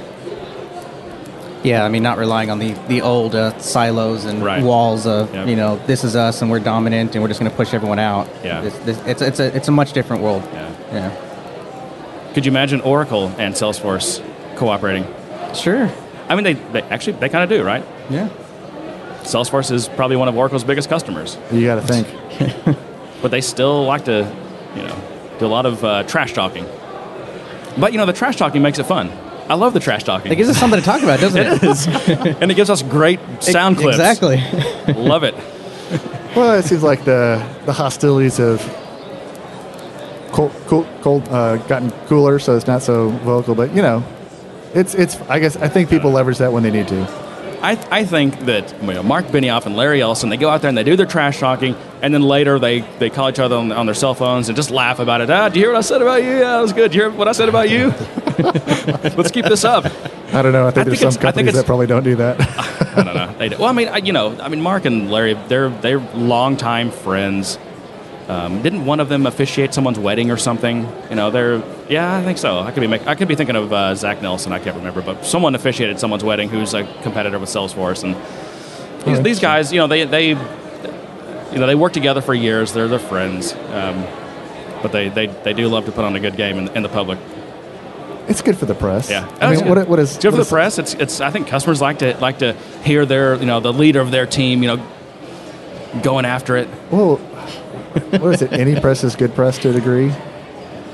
Yeah, I mean, not relying on the, the old uh, silos and
Right.
walls of,
Yep.
you know, this is us and we're dominant and we're just going to push everyone out.
Yeah.
It's, it's, it's, a, it's a much different world.
Yeah.
Yeah.
Could you imagine Oracle and Salesforce cooperating?
Sure.
I mean, they, they actually they kind of do, right?
Yeah.
Salesforce is probably one of Oracle's biggest customers,
You got to think. [LAUGHS]
but they still like to, you know, do a lot of uh, trash talking. But you know, the trash talking makes it fun. I love the trash talking.
It gives us something to talk about, doesn't [LAUGHS] it?
it is, [LAUGHS] and it gives us great sound clips.
Exactly.
Love it.
Well, it seems like the the hostilities have cold, cold, cold uh, gotten cooler, so it's not so vocal. But you know, it's it's. I guess I think people leverage that when they need to.
I, I think that you know, Mark Benioff and Larry Ellison, they go out there and they do their trash talking, and then later they, they call each other on, on their cell phones and just laugh about it. Ah, do you hear what I said about you? Yeah, that was good. Do you hear what I said about you? [LAUGHS] Let's keep this up.
I don't know. I think
I
there's
think
some
it's- I think
companies that probably don't do that. [LAUGHS]
I don't know. They do. Well, I mean, I, you know, I mean, Mark and Larry, they're they're longtime friends. Um, didn't one of them officiate someone's wedding or something? You know, they're yeah, I think so. I could be make, I could be thinking of uh, Zach Nelson. I can't remember, but someone officiated someone's wedding who's a competitor with Salesforce, and these, these guys, you know, they they you know they work together for years. They're they're friends, um, but they, they they do love to put on a good game in, in the public.
it's good for the press.
Yeah,
I mean, what, what is
it's good for
what
the press? It's it's. I think customers like to like to hear their you know the leader of their team you know going after it.
Well, what is it? Any press is good press to a degree.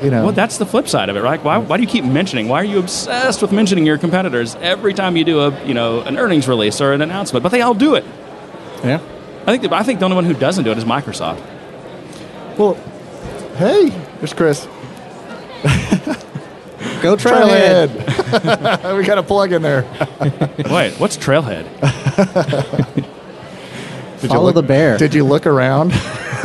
You know.
Well, that's the flip side of it, right? Why, why do you keep mentioning? Why are you obsessed with mentioning your competitors every time you do a you know an earnings release or an announcement? But they all do it.
yeah.
I think I think the only one who doesn't do it is Microsoft.
well, hey, there's Chris.
Go [LAUGHS] Trailhead.
Trailhead. [LAUGHS] we got a plug in there.
Wait, what's Trailhead? [LAUGHS]
Did
Follow
look,
the bear.
Did you look around? [LAUGHS]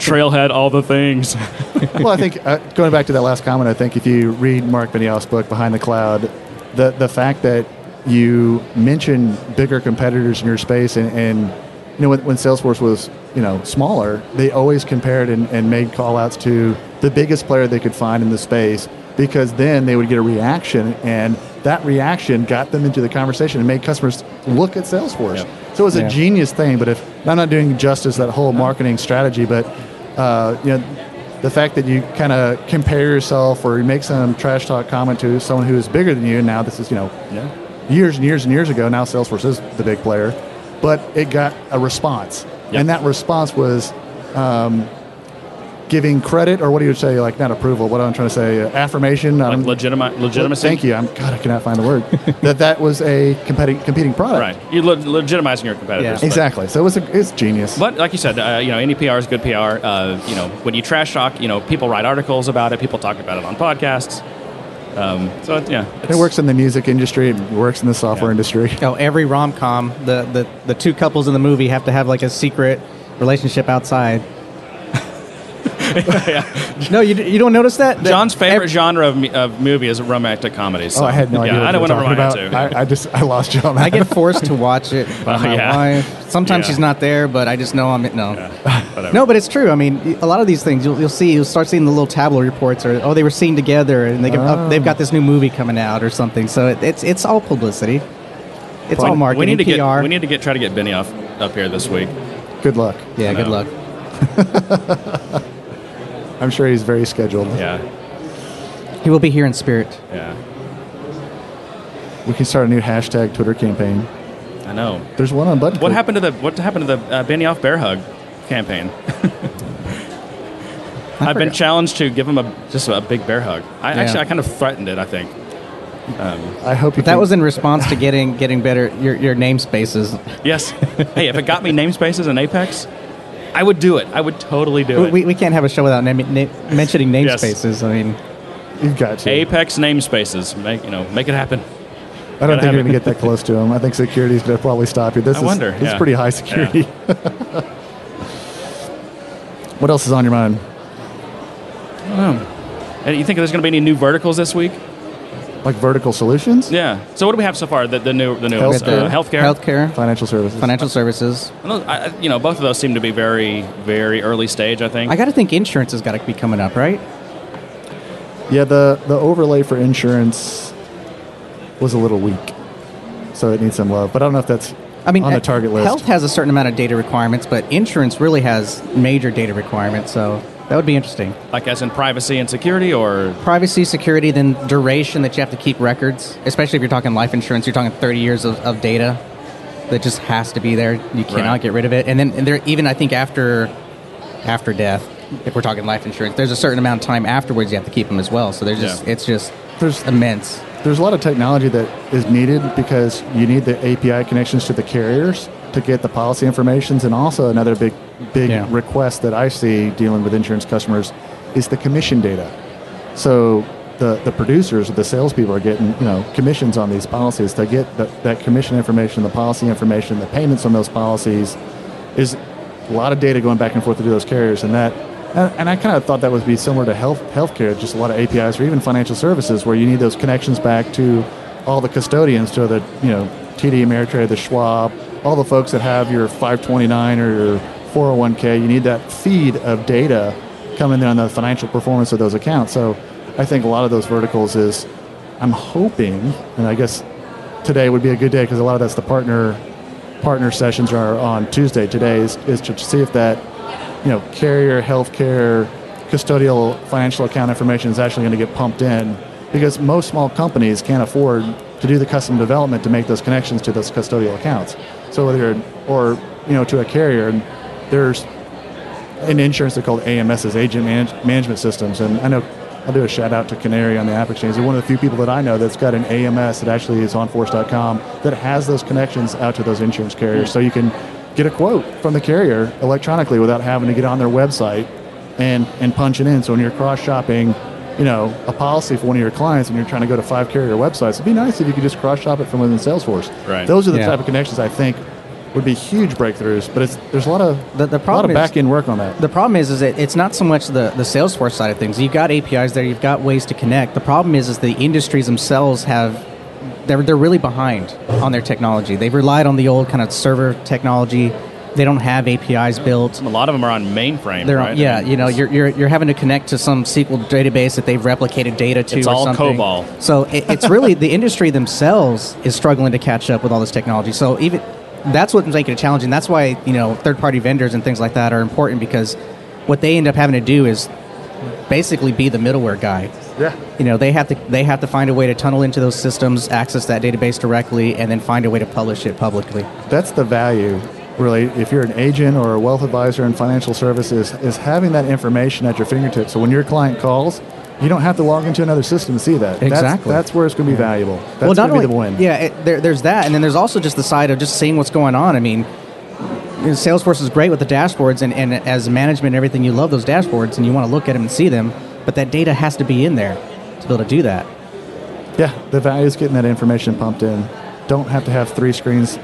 Trailhead, all the things. [LAUGHS]
well, I think uh, going back to that last comment, I think if you read Mark Benioff's book Behind the Cloud, the the fact that you mention bigger competitors in your space, and, and you know when, when Salesforce was you know smaller, they always compared and, and made call outs to the biggest player they could find in the space because then they would get a reaction and that reaction got them into the conversation and made customers look at Salesforce.
Yep.
So it was
Yeah.
a genius thing. But if I'm not doing justice that whole marketing strategy, but uh, you know, the fact that you kind of compare yourself or you make some trash talk comment to someone who is bigger than you, and now this is you know
Yeah.
years and years and years ago. Now Salesforce is the big player, but it got a response,
Yep.
and that response was. Um, Giving credit, or what do you say? Like not approval. What I'm trying to say? Uh, affirmation.
Like
um,
legitimate legitimacy.
Thank you. I'm God. I cannot find the word. [LAUGHS] that that was a competing competing product.
Right, you're le- legitimizing your competitors.
Yeah.
Exactly. So it was a, it's genius.
But like you said, uh, you know, any PR is good PR. Uh, you know, when you trash talk, you know, people write articles about it. People talk about it on podcasts. Um, so it, yeah,
it works in the music industry. It works in the software
Yeah.
industry. [LAUGHS]
Oh, every rom com, the, the the two couples in the movie have to have like a secret relationship outside. No, you, you don't notice that? That
John's favorite
ev-
genre of, of movie is romantic comedies.
Oh,
so-
I had no
yeah,
idea.
I
what
know
you
what
were
I'm
talking
reminded
about.
to.
I, I just I lost you on that.
I get forced to watch it [LAUGHS] by
Oh,
my
yeah.
wife. Sometimes
Yeah.
she's not there, but I just know I'm no.
Whatever.
No, but it's true. I mean, a lot of these things you'll, you'll see. You'll start seeing the little tabloid reports, or oh, they were seen together, and they get, oh, they've got this new movie coming out, or something. So it, it's it's all publicity. It's all marketing.
we need to
PR.
get we need to get try to get Benioff up here this week.
Good luck.
yeah, good luck. [LAUGHS]
I'm sure he's very scheduled.
Yeah,
He will be here in spirit.
yeah,
We can start a new hashtag Twitter campaign.
I know.
There's one on button.
What happened to the what happened to the uh, Benioff bear hug campaign? [LAUGHS] I've been challenged to give him a just a big bear hug. I
Yeah.
actually I kind of threatened it. I think.
I hope you.
That was in response to getting getting better your your namespaces.
Yes. hey, if it got me namespaces in Apex, I would do it. I would totally do it.
We, we can't have a show without name, na- mentioning
Yes.
namespaces. I mean,
You've got to.
Apex namespaces, make you know, make it happen.
I don't think you're going to get that close to him. I think security's going to probably stop you. This
I
is
wonder,
this
yeah.
is pretty high security. [LAUGHS] what else is on your mind? I don't know.
And you think there's going to be any new verticals this week?
Like vertical solutions,
Yeah. So what do we have so far? The, the new the new
Healthcare.
Uh, healthcare.
healthcare,
financial services.
financial services.
I don't- I- you know, both of those seem to be very very early stage. I think.
I got to think insurance has got to be coming up, right?
Yeah, the the overlay for insurance was a little weak, so it needs some love. But I don't know if that's
I mean,
on the target list.
Health has a certain amount of data requirements, but insurance really has major data requirements. So That would be interesting.
Like as in privacy and security, or
Privacy, security, then duration that you have to keep records, especially if you're talking life insurance, you're talking 30 years of, of data that just has to be there. You cannot
Right.
get rid of it. And then and there, even I think after after death, if we're talking life insurance, there's a certain amount of time afterwards you have to keep them as well. So there's just
Yeah.
it's just
There's-
immense.
There's a lot of technology that is needed because you need the API connections to the carriers to get the policy informations, and also another big, big
Yeah.
request that I see dealing with insurance customers is the commission data. So the the producers, the salespeople are getting you know commissions on these policies. To get the, that commission information, the policy information, the payments on those policies, is a lot of data going back and forth to those carriers, and that. And, and I kind of thought that would be similar to health healthcare, just a lot of APIs, or even financial services, where you need those connections back to all the custodians, to the you know TD Ameritrade, the Schwab, all the folks that have your 529 or your 401k. You need that feed of data coming in on the financial performance of those accounts. So I think a lot of those verticals is, I'm hoping, and I guess today would be a good day because a lot of that's the partner partner sessions are on Tuesday. Today is, is to see if that you know carrier healthcare custodial financial account information is actually going to get pumped in because most small companies can't afford to do the custom development to make those connections to those custodial accounts. So whether or you know to a carrier, there's in insurance they're called AMSs, agent manage, management systems, and I know. I'll do a shout out to Canary on the App Exchange. They're one of the few people that I know that's got an AMS that actually is on Force.com that has those connections out to those insurance carriers. So you can get a quote from the carrier electronically without having to get on their website and, and punch it in. So when you're cross shopping, you know, a policy for one of your clients and you're trying to go to five carrier websites, it'd be nice if you could just cross shop it from within Salesforce.
Right.
Those are the
Yeah.
type of connections I think would be huge breakthroughs, but it's there's a lot of
The- the
a lot
problem
of
is-
back end work on that.
The problem is, is that it's not so much the, the Salesforce side of things. You've got APIs there. You've got ways to connect. The problem is, is the industries themselves have they're they're really behind on their technology. They've relied on the old kind of server technology. They don't have APIs built.
a lot of them are on mainframe.
They're
right?
on, yeah,
I mean,
you know, you're, you're you're having to connect to some SQL database that they've replicated data to.
It's
or
all
something.
COBOL.
So it, it's really the industry themselves is struggling to catch up with all this technology. So even that's what's making it challenging. That's why you know third party vendors and things like that are important because what they end up having to do is basically be the middleware guy.
Yeah.
You know, they have to they have to find a way to tunnel into those systems, access that database directly, and then find a way to publish it publicly.
that's the value really if you're an agent or a wealth advisor in financial services is having that information at your fingertips so when your client calls you don't have to log into another system to see that that's,
Exactly.
that's where it's going to be valuable that's
well, not
going to
only
the win
yeah, it, there, there's that, and then there's also just the side of just seeing what's going on. I mean, Salesforce is great with the dashboards, and, and as management and everything, you love those dashboards, and you want to look at them and see them, but that data has to be in there to be able to do that.
yeah the value is getting that information pumped in don't have to have three screens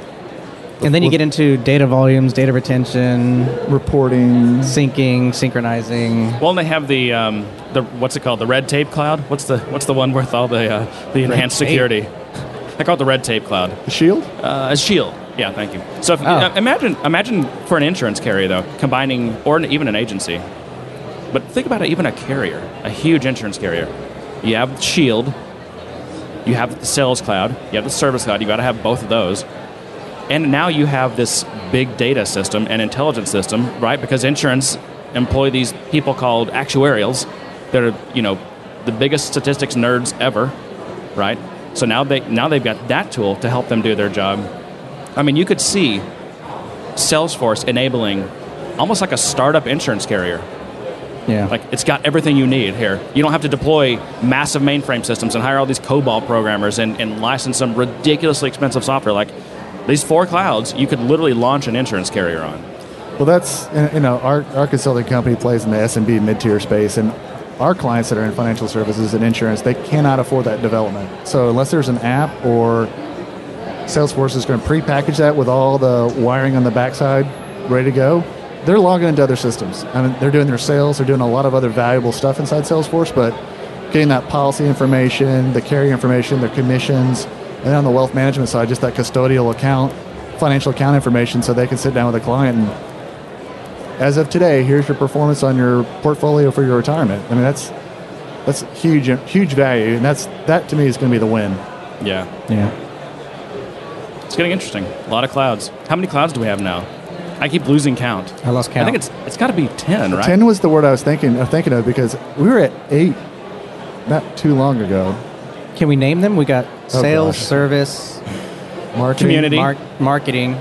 And then you get into data volumes, data retention,
reporting
syncing, synchronizing.
Well, and they have the um, the what's it called? The red tape cloud. What's the what's the one with all the uh, the enhanced
tape?
security? I call it the red tape cloud.
the shield
Uh, a shield. Yeah, thank you. So if,
Oh.
uh, imagine imagine for an insurance carrier though, combining or an, even an agency. But think about it, even a carrier, a huge insurance carrier. You have Shield, you have the sales cloud, you have the service cloud. You got to have both of those. And now you have this big data system and intelligence system, right? Because insurance employ these people called actuarials that are, you know, the biggest statistics nerds ever, right? So now they now they've got that tool to help them do their job. I mean, you could see Salesforce enabling almost like a startup insurance carrier.
Yeah.
Like it's got everything you need here. You don't have to deploy massive mainframe systems and hire all these COBOL programmers and, and license some ridiculously expensive software. Like these four clouds, you could literally launch an insurance carrier on.
Well, that's you know our, our consulting company plays in the SMB mid tier space, and our clients that are in financial services and insurance they cannot afford that development. So unless there's an app or Salesforce is going to prepackage that with all the wiring on the backside ready to go, they're logging into other systems. I mean, they're doing their sales, they're doing a lot of other valuable stuff inside Salesforce, but getting that policy information, the carrier information, their commissions, and then on the wealth management side, just that custodial account, financial account information, so they can sit down with a client and as of today, here's your performance on your portfolio for your retirement. I mean, that's that's huge, huge value, and that's that to me is going to be the win.
Yeah.
yeah.
It's getting interesting. A lot of clouds. How many clouds do we have now? I keep losing count.
I lost count.
I think it's it's got to be ten, right?
Ten was the word I was thinking uh, thinking of because we were at eight not too long ago.
Can we name them? We got sales,
gosh.
service,
Marketing.
Community.
mar- marketing,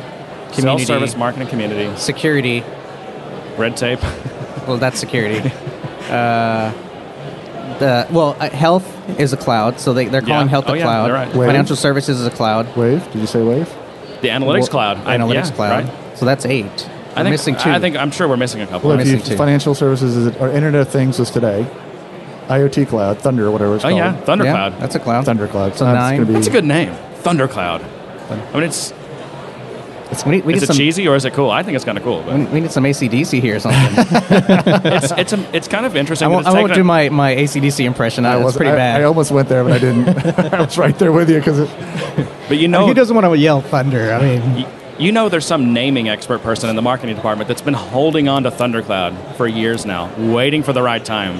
community,
Self-service marketing community,
security.
red tape. [LAUGHS]
Well, that's security. uh, the well, uh, health is a cloud, so they they're
Yeah.
calling health
Oh,
a
yeah,
cloud.
they're right.
Financial services is a cloud.
Wave. Did you say wave?
The analytics
Well,
cloud.
Analytics
yeah,
cloud.
Right.
So that's eight.
I
We're
think,
missing two.
I think I'm sure we're missing a couple.
Well,
We're
if you,
missing two.
financial services is or Internet of Things was today. IoT cloud, Thunder, or whatever it's
oh
called.
yeah,
yeah,
Thundercloud.
that's a cloud.
Thundercloud.
So
That's
nine.
be-
That's a good name. Thundercloud. I mean, it's
We need, we
is
need
it
some.
cheesy or is it cool? I think it's kind of cool.
We
But
need- we need some ACDC here or something. [LAUGHS]
it's it's a, it's kind of interesting.
I
that
won't, I won't do
a-
my, my ACDC impression.
I
That's
was
pretty
I,
bad.
I almost went there, but I didn't. [LAUGHS] [LAUGHS] I was right there with you because it.
But you know,
He doesn't want to yell thunder. I mean,
y- you know, there's some naming expert person in the marketing department that's been holding on to Thundercloud for years now, waiting for the right time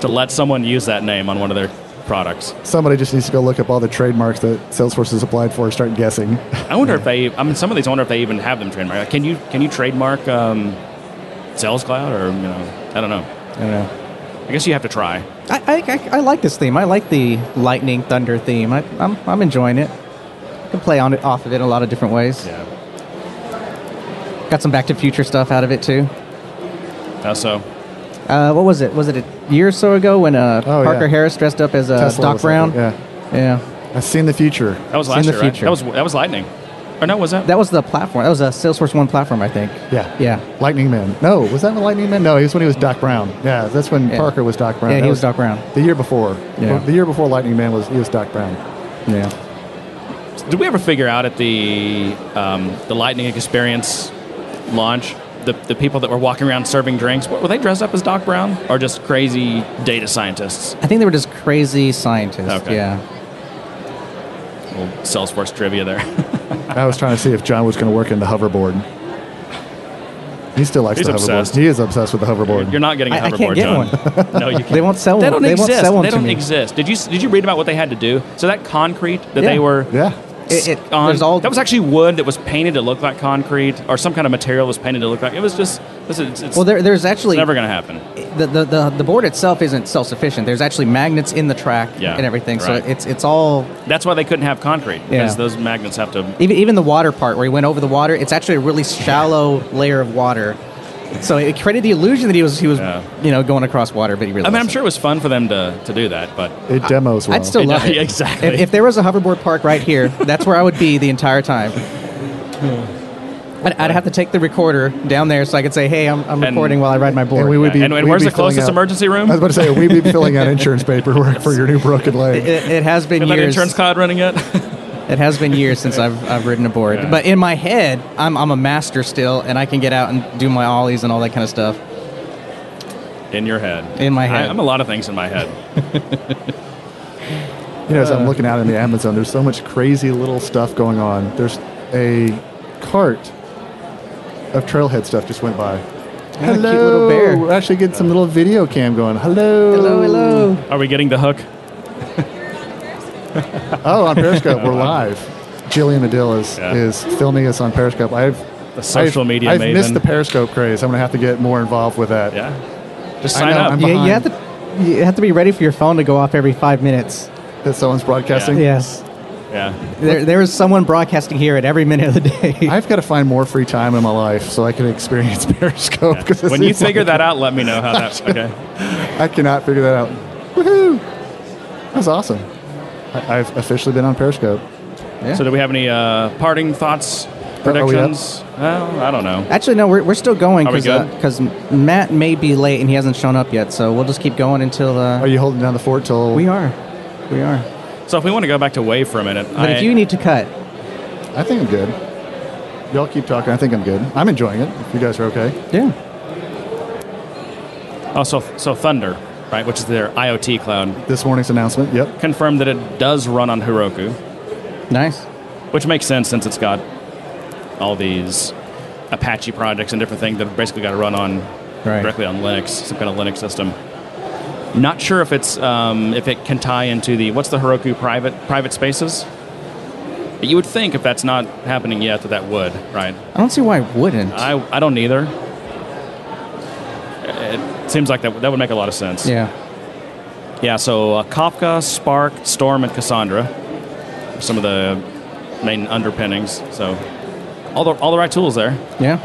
to let someone use that name on one of their products.
Somebody just needs to go look up all the trademarks that Salesforce has applied for and start guessing.
I wonder if [LAUGHS] they. I mean, some of these. I wonder if they even have them trademarked. Can you can you trademark um, Sales Cloud or you know? I don't know.
I don't know.
I guess you have to try.
I, I, I, I like this theme. I like the lightning thunder theme. I, I'm, I'm enjoying it. I can play on it off of it in a lot of different ways.
Yeah.
Got some Back to Future stuff out of it too.
Uh, so
Uh, what was it? Was it a year or so ago when uh,
Oh,
Parker
yeah.
Harris dressed up as uh,
Tesla
Doc Brown?
like Yeah.
Yeah.
I've seen the future.
that was
It's in
last
the
year, right?
future.
That was that was Lightning. Or no, was that?
That was the platform. That was a Salesforce One platform, I think.
Yeah.
Yeah.
Lightning Man. No, was that the Lightning Man? No, he was when he was Doc Brown. Yeah, that's when
Yeah.
Parker was Doc Brown.
Yeah,
That
he was Doc Brown.
The year before.
Yeah.
The year before Lightning Man was he was Doc Brown.
Yeah.
Did we ever figure out at the um, the Lightning Experience launch the, the people that were walking around serving drinks were they dressed up as Doc Brown or just crazy data scientists?
I think they were just crazy scientists.
Okay.
Yeah.
Little Salesforce trivia there. [LAUGHS]
I was trying to see if John was going to work in the hoverboard. He still likes
He's
the
obsessed.
hoverboard. He is obsessed with the hoverboard.
You're not getting a
I- I
hoverboard,
can't get
John.
one. [LAUGHS]
no, you [LAUGHS] can't.
They won't sell
They
one.
don't
They
exist.
won't sell one
they
to
don't
me.
exist. Did you did you read about what they had to do? So that concrete that
Yeah.
they were
yeah.
It, it,
on
there's all
that was actually wood that was painted to look like concrete, or some kind of material was painted to look like. It was just. Listen, it's, it's
well. There, there's actually
never going to happen.
the, the, the, the board itself isn't self sufficient. There's actually magnets in the track
Yeah,
and everything.
right.
So it's it's all
That's why they couldn't have concrete because
Yeah.
those magnets have to.
even even the water part where he went over the water. It's actually a really shallow layer of water. So it created the illusion that he was he was
Yeah.
you know going across water, but he really.
I mean, I'm
wasn't.
sure it was fun for them to, to do that, but
It demos well.
I'd still love [LAUGHS] it.
exactly.
If, if there was a hoverboard park right here, that's where I would be the entire time. Hmm. I'd, I'd have to take the recorder down there so I could say, "Hey, I'm, I'm
And-
recording while I ride my board."
And we would
Yeah,
be.
and- and
we'd
where's
be
the
filling
closest
out-
emergency room?
I was about to say we'd be [LAUGHS] filling out insurance paperwork for your new broken leg.
it, it has been
Is that
years.
insurance cloud running yet? [LAUGHS]
It has been years since I've, I've ridden a board.
Yeah.
But in my head, I'm, I'm a master still, and I can get out and do my ollies and all that kind of stuff.
in your head.
In my head.
I, I'm a lot of things in my head. [LAUGHS]
You know, as. I'm looking out in the Amazon, there's so much crazy little stuff going on. There's a cart of trailhead stuff just went by.
cute
Hello,
little bear.
We're actually getting some little video cam going. Hello,
Hello, hello.
Are we getting the hook? [LAUGHS]
Oh, on Periscope, we're live. Jillian Medill is,
Yeah.
is filming us on Periscope. I've
The social
I've,
media
I've
maven.
missed the Periscope craze. I'm gonna have to get more involved with that.
Yeah. Just sign
know,
up.
I'm
You, you have to you have to be ready for your phone to go off every five minutes.
That someone's broadcasting.
Yes.
yeah.
There, there is someone broadcasting here at every minute of the day. [LAUGHS]
I've got to find more free time in my life so I can experience [LAUGHS] Periscope. it
When you figure
like
that out, let me know how that's okay.
I cannot figure that out. Woohoo! That's awesome. I, I've officially been on Periscope.
Yeah.
So, do we have any uh, parting thoughts,
Are we up?
predictions? Well, I don't know.
Actually, no, we're, we're still going
Are we
because
good?
Matt may be late and he hasn't shown up yet. So we'll just keep going until uh,
Are you holding down the fort till?
we are. We are.
So, if we want to go back to Wave for a minute,
But
I,
if you need to cut,
I think I'm good. Y'all keep talking. I think I'm good. I'm enjoying it. If you guys are okay.
yeah.
oh, so so Thunder, right, which is their IoT cloud,
This morning's announcement. Yep.
confirmed that it does run on Heroku,
Nice.
which makes sense since it's got all these Apache projects and different things that have basically got to run on
Right.
directly on Linux, some kind of Linux system. Not sure if it's um, if it can tie into the what's the Heroku private private spaces. You would think if that's not happening yet that that would, right?
I don't see why it wouldn't.
I, I don't either. It seems like that, that would make a lot of sense.
yeah.
Yeah, so uh, Kafka, Spark, Storm, and Cassandra are some of the main underpinnings. So all the, all the right tools there.
Yeah.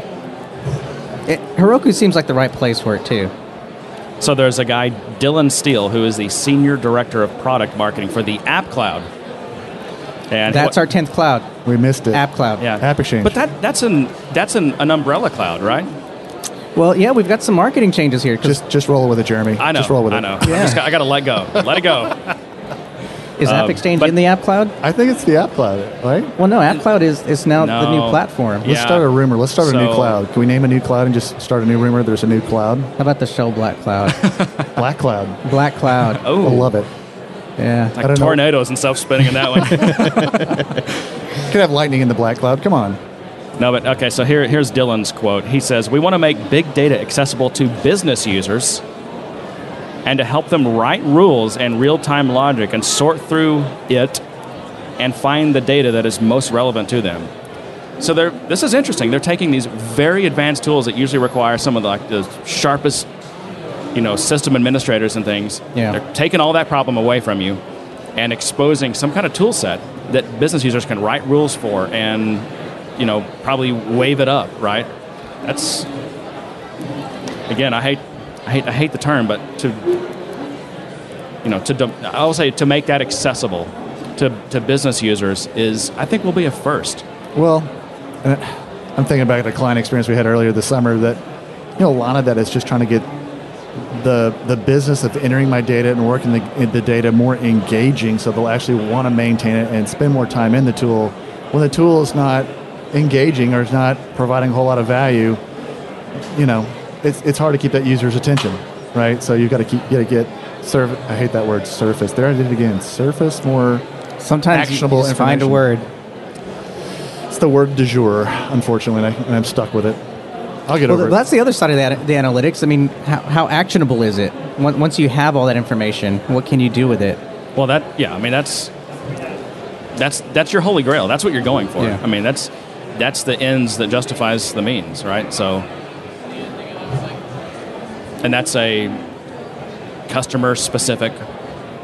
It, Heroku seems like the right place for it too.
So there's a guy, Dylan Steele, who is the Senior Director of Product Marketing for the App Cloud. And
That's
what-
our tenth cloud,
We missed it.
App Cloud.
yeah.
App Exchange.
But that, that's, an, that's an, an umbrella cloud, right?
Well, yeah, we've got some marketing changes here.
Just just roll with it, Jeremy.
I know.
Just roll with
I
it.
know.
Yeah.
I, just got, I got to let go. Let it go. [LAUGHS]
is App
um,
Exchange
but-
in the App Cloud?
I think it's the App Cloud, right?
Well, no, App Cloud is, is now the new platform.
Yeah.
Let's start a rumor. Let's start a new
So-
cloud. Can we name a new cloud and just start a new rumor? There's a new cloud.
How about the Shell Black Cloud? [LAUGHS]
Black Cloud.
Black Cloud. [LAUGHS]
Oh, I
love it.
Yeah.
like
I don't know.
tornadoes and stuff spinning in that one.
Could have lightning in the black cloud. Come on.
No, but okay, so here, here's Dylan's quote. He says, We want to make big data accessible to business users and to help them write rules and real time logic and sort through it and find the data that is most relevant to them. So they're, this is interesting. They're taking these very advanced tools that usually require some of the, like, the sharpest you know, system administrators and things.
Yeah.
They're taking all that problem away from you and exposing some kind of tool set that business users can write rules for and, you know, probably wave it up, right? That's again, I hate, I hate, I hate the term, but to, you know, to, dem- I will say to make that accessible to, to business users is, I think, will be a first.
Well, uh, I'm thinking back to a client experience we had earlier this summer that, you know, a lot of that is just trying to get the the business of entering my data and working the, the data more engaging so they'll actually want to maintain it and spend more time in the tool. When the tool is not engaging or is not providing a whole lot of value, you know, it's, it's hard to keep that user's attention, right? So you've got to keep, you got to get, surf, I hate that word, surface. There I did it again. Surface more
Sometimes
Actionable
you just find a word.
It's the word du jour, unfortunately, and, I, and I'm stuck with it. I'll get over it.
Well,
over
that's the other side of that, the analytics. I mean, how, how actionable is it? Once once you have all that information, what can you do with it?
Well, that yeah, I mean that's that's that's your holy grail. That's what you're going for.
Yeah.
I mean that's that's the ends that justifies the means, right? So, and that's a customer specific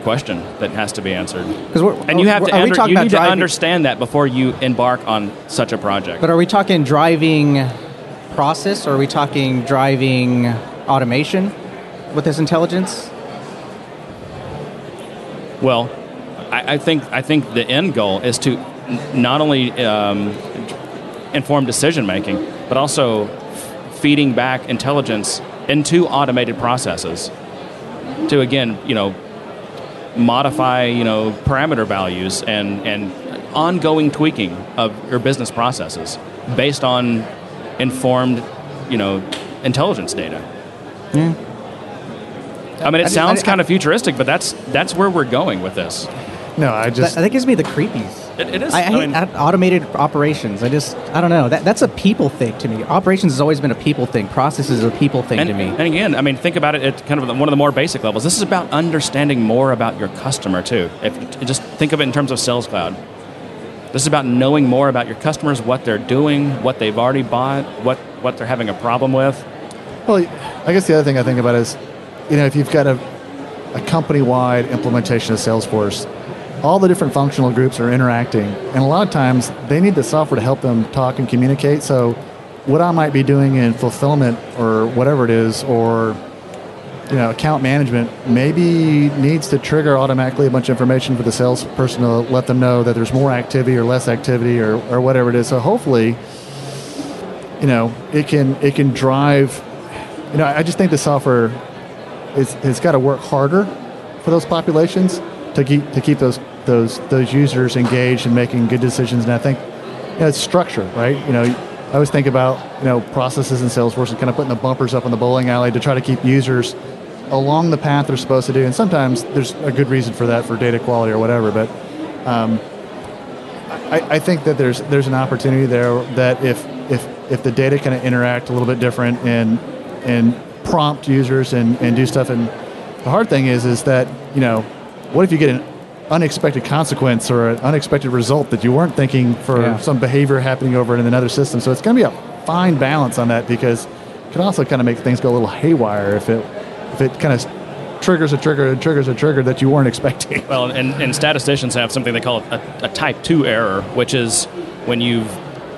question that has to be answered.
Because
And you have to under, you need to
driving,
understand that before you embark on such a project.
But are we talking driving process, or are we talking driving automation with this intelligence?
Well, I, I think I think the end goal is to not only um, inform decision making, but also f- feeding back intelligence into automated processes to again, you know, modify you know parameter values and and ongoing tweaking of your business processes based on informed, you know, intelligence data. Yeah. I mean,
I
it
just-
sounds
I-
kind of futuristic, but that's that's where we're going with this.
No, I just
that, that gives me the creepies.
It, it is.
I, I
I
hate
mean,
au- automated operations. I just, I don't know. That, that's a people thing to me. Operations has always been a people thing. Processes is a people thing
and,
to me.
and again, I mean, think about it at kind of one of the more basic levels. This is about understanding more about your customer too. If just think of it in terms of Sales Cloud. This is about knowing more about your customers, what they're doing, what they've already bought, what what they're having a problem with.
well, I guess the other thing I think about is, you know, if you've got a, a company-wide implementation of Salesforce, all the different functional groups are interacting, and a lot of times they need the software to help them talk and communicate. So, what I might be doing in fulfillment or whatever it is, or you know, account management maybe needs to trigger automatically a bunch of information for the salesperson to let them know that there's more activity or less activity or, or whatever it is. So hopefully, you know, it can it can drive. You know, I just think the software is has got to work harder for those populations to keep to keep those those those users engaged and making good decisions. And I think you know, it's structure, right? You know, I always think about you know processes in Salesforce and kind of putting the bumpers up in the bowling alley to try to keep users along the path they're supposed to do. And sometimes there's a good reason for that for data quality or whatever. But um, I, I think that there's there's an opportunity there that if if if the data can interact a little bit different and and prompt users and, and do stuff and the hard thing is is that you know what if you get an unexpected consequence or an unexpected result that you weren't thinking for
Yeah.
some behavior happening over in another system. So it's going to be a fine balance on that because it can also kind of make things go a little haywire if it if it kind of triggers a trigger and triggers a trigger that you weren't [LAUGHS] expecting.
Well, and, and statisticians have something they call a, a type 2 error, which is when you've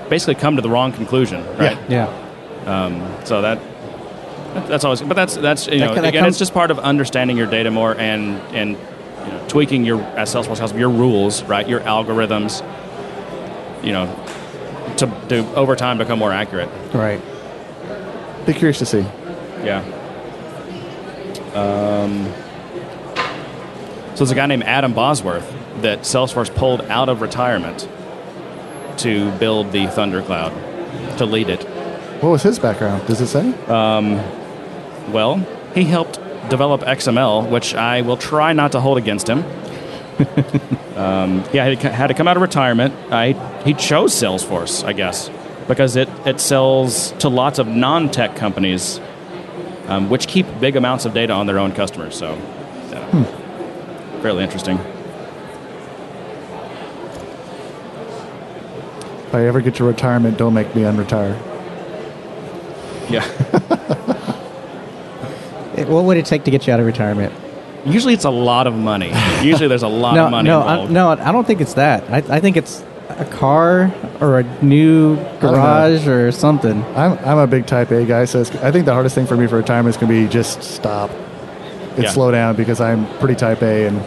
basically come to the wrong conclusion, right?
Yeah.
Um, so that that's always, but that's that's you know
ca- that
again,
comes-
it's just part of understanding your data more and and you know, tweaking your as Salesforce has your rules, right? Your algorithms, you know, to to over time become more accurate.
Right.
Be curious to see.
Yeah. Um, so there's a guy named Adam Bosworth that Salesforce pulled out of retirement to build the Thundercloud, to lead it.
What was his background? Does it say?
Um, Well, he helped develop XML, which I will try not to hold against him. [LAUGHS] um, yeah, he had to come out of retirement. I, he chose Salesforce, I guess, because it, it sells to lots of non tech companies, um, which keep big amounts of data on their own customers. So, yeah. fairly interesting.
if I ever get to retirement, don't make me unretire.
Yeah. [LAUGHS]
It- what would it take to get you out of retirement?
Usually it's a lot of money. Usually there's a lot [LAUGHS]
no,
of money
no, I, no. I don't think it's that. I, I think it's a car or a new garage or something.
I'm, I'm a big type A guy, so it's, I think the hardest thing for me for retirement is going to be just stop and
Yeah.
slow down because I'm pretty type A, and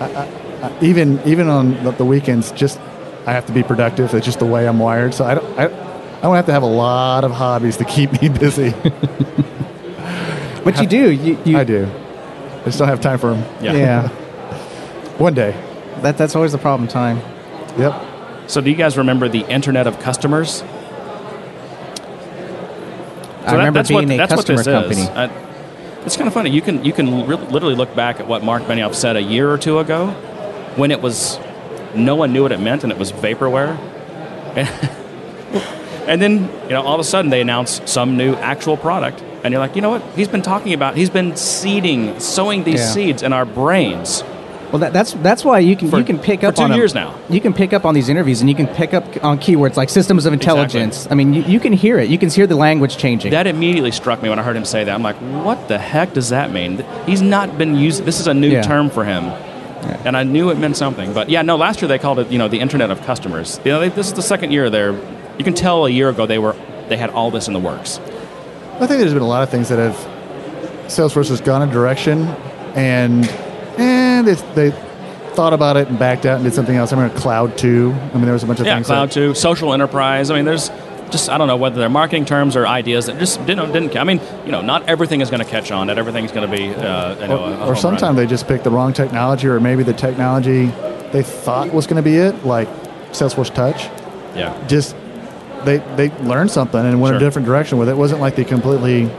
I, I, I, even even on the, the weekends, just I have to be productive. It's just the way I'm wired. So I don't I, I don't have to have a lot of hobbies to keep [LAUGHS] me busy. [LAUGHS]
But you do. You, you,
I do. I still have time for them.
Yeah.
Yeah. [LAUGHS]
One day.
that that's always the problem. Time.
Yep.
So do you guys remember the Internet of Customers?
I remember
that's
being
what,
a
that's
customer
what this
company.
Is. Uh, it's kind of funny. You can you can re- literally look back at what Mark Benioff said a year or two ago, when it was no one knew what it meant and it was vaporware, [LAUGHS] and then you know all of a sudden they announce some new actual product, and you're like, you know what? He's been talking about. He's been seeding, sowing these
Yeah.
seeds in our brains.
Well, that, that's that's why you can
For-
you can pick up
two
on
years now.
You can pick up on these interviews, and you can pick up on keywords like systems of intelligence. I mean, you, you can hear it. You can hear the language changing.
That immediately struck me when I heard him say that. I'm like, what the heck does that mean? He's not been using. This is a new
Yeah.
term for him, and I knew it meant something. But yeah, no. Last year they called it, you know, the Internet of Customers. You know, they, this is the second year they're. You can tell a year ago they were they had all this in the works.
I think there's been a lot of things that have Salesforce has gone a direction and and they thought about it and backed out and did something else. I remember Cloud 2. I mean, there was a bunch of
Yeah,
things.
cloud
that,
too, social enterprise. I mean, there's just I don't know whether they're marketing terms or ideas that just didn't didn't. I mean, you know, not everything is going to catch on. Not everything's going to be. Uh, you know,
or, or
run.
sometimes they just picked the wrong technology or maybe the technology they thought was going to be it, like Salesforce Touch.
Yeah.
Just they they learned something and went
Sure.
a different direction with it. It wasn't like they completely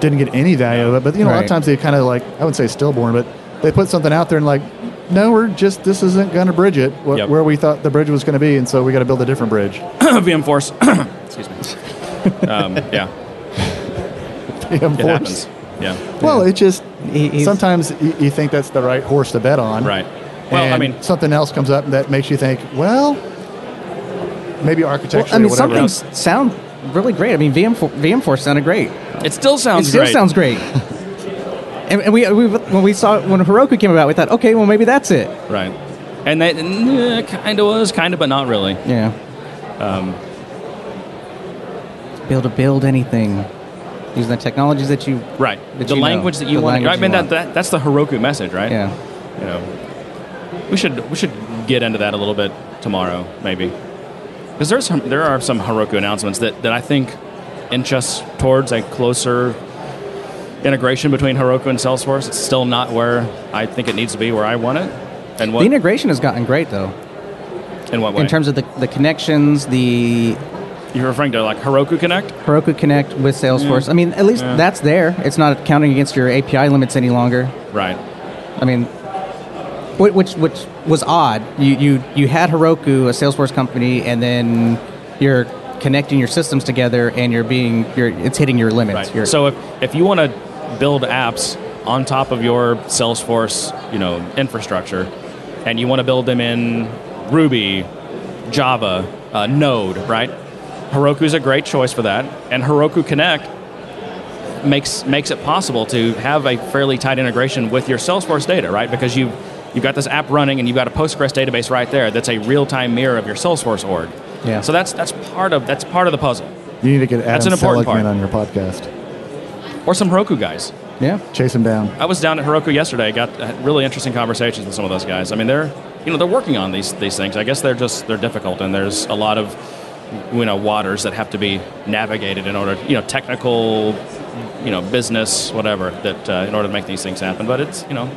didn't get any value of it. But you know, a lot of times they kind of like I wouldn't say stillborn, but they put something out there and like, no, we're just this isn't going to bridge it wh-
Yep.
where we thought the bridge was going to be, and so we got to build a different bridge. [CLEARS THROAT]
VM Force. [CLEARS THROAT] Excuse me. [LAUGHS] Um, yeah,
It
it happens. Yeah.
Well, it just
He- he's-
sometimes you, you think that's the right horse to bet on,
Right. Well, I mean,
something else comes up that makes you think, well, maybe architecture.
Well, I mean,
or
some
whatever.
things sound really great. I mean, VM VM4 sounded great.
it still sounds great.
it still
great.
sounds great. [LAUGHS] and, and we, we when we saw when Heroku came about, we thought, okay, well maybe that's it.
right. And that kind of was, kind of, but not really.
Yeah.
Um,
Be able to build anything using the technologies that you.
right.
That
the
you know.
language that you
The
want.
language
Right. I mean, that, that that's the Heroku message, right?
Yeah.
You know, we should we should get into that a little bit tomorrow, maybe, because there's some, there are some Heroku announcements that that I think inch us towards a closer integration between Heroku and Salesforce. It's still not where I think it needs to be, where I want it. And what
The integration has gotten great though,
in what way?
in terms of the, the connections, the
You're referring to like Heroku Connect?
Heroku Connect with Salesforce. Mm. I mean, at least
Yeah.
that's there. It's not counting against your API limits any longer.
Right.
I mean, which which was odd. You you you had Heroku, a Salesforce company, and then you're connecting your systems together, and you're being you're it's hitting your limits.
Right. So if, if you want to build apps on top of your Salesforce, you know, infrastructure, and you want to build them in Ruby, Java, uh, Node, right? Heroku is a great choice for that, and Heroku Connect makes makes it possible to have a fairly tight integration with your Salesforce data, right? Because you you've got this app running and you've got a Postgres database right there that's a real time mirror of your Salesforce org.
Yeah.
So that's that's part of that's part of the puzzle.
You need to get Adam
That's an important
Seligman
part.
on your podcast.
Or some Heroku guys.
Yeah.
Chase them down.
I was down at Heroku yesterday. Got uh, really interesting conversations with some of those guys. I mean, they're you know they're working on these these things. I guess they're just they're difficult, and there's a lot of you know waters that have to be navigated in order you know technical you know business whatever that uh, in order to make these things happen. But it's you know.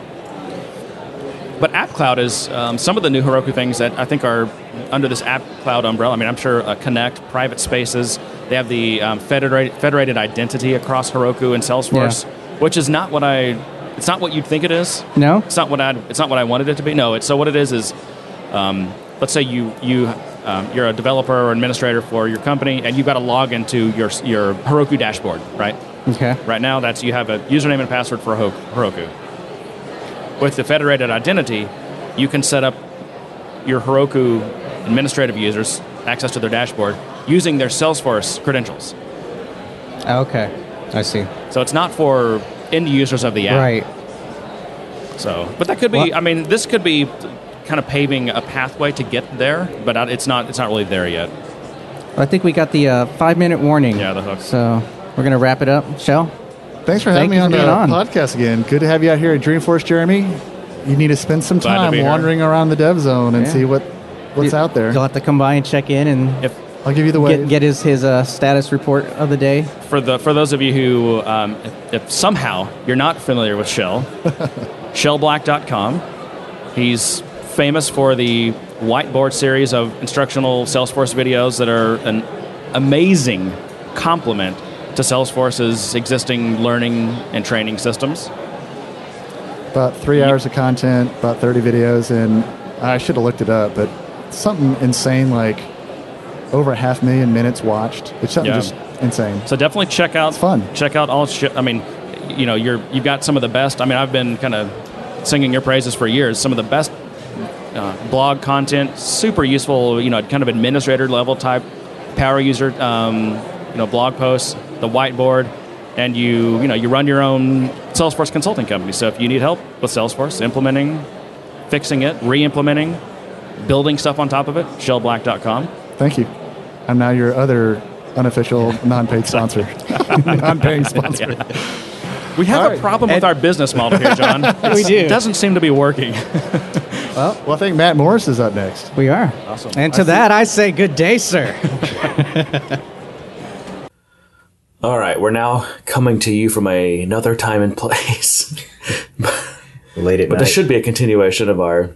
But App Cloud is um, some of the new Heroku things that I think are under this App Cloud umbrella. I mean, I'm sure uh, Connect, private spaces, they have the um, federated, federated identity across Heroku and Salesforce, which is not what I. It's not what you'd think it is.
No.
It's not what I. It's not what I wanted it to be. No. It's so what it is is, um, let's say you you um, you're a developer or administrator for your company, and you've got to log into your your Heroku dashboard, right?
Okay.
Right now, that's you have a username and password for Heroku. With the federated identity, you can set up your Heroku administrative users access to their dashboard using their Salesforce credentials.
Okay. I see.
So it's not for end users of the app.
Right.
So, but that could be.
Well-
I mean, this could be kind of paving a pathway to get there, but it's not. It's not really there yet.
I think we got the uh, five minute warning.
Yeah, the hook.
So we're gonna wrap it up. Shell.
Thanks for
Thank
having me on the
on.
podcast again. Good to have you out here at Dreamforce, Jeremy. You need to spend some
Glad
time
be here.
wandering around the dev zone and
Yeah.
see what what's
You-
out there.
You'll have to come by and check in and
If
I'll give you the way.
get, get his his uh, status report of the day.
for the for those of you who, um, if, if somehow you're not familiar with Shell, [LAUGHS] shellblack.com. He's famous for the whiteboard series of instructional Salesforce videos that are an amazing complement to Salesforce's existing learning and training systems.
about three hours of content, about 30 videos, and I should have looked it up, but something insane like over a half million minutes watched. It's something
Yeah.
just insane.
So definitely check out.
It's fun.
Check out all. Sh- I mean, you know, you're you've got some of the best. I mean, I've been kind of singing your praises for years. Some of the best uh, blog content, super useful. You know, kind of administrator level type power user. Um, you know, blog posts, the whiteboard, and you you know you run your own Salesforce consulting company. So if you need help with Salesforce implementing, fixing it, re-implementing, building stuff on top of it, shellblack.com.
Thank you. I'm now your other unofficial [LAUGHS] non-paid sponsor, [LAUGHS] non-paying [LAUGHS] sponsor.
We have
All
a
right.
problem with our business model here, John.
We do.
It doesn't seem to be working.
Well, I think Matt Morris is up next.
We are.
Awesome.
And to that, I say good day, sir.
All right, we're now coming to you from a, another time and place. [LAUGHS]
Late at
But
night.
this should be a continuation of our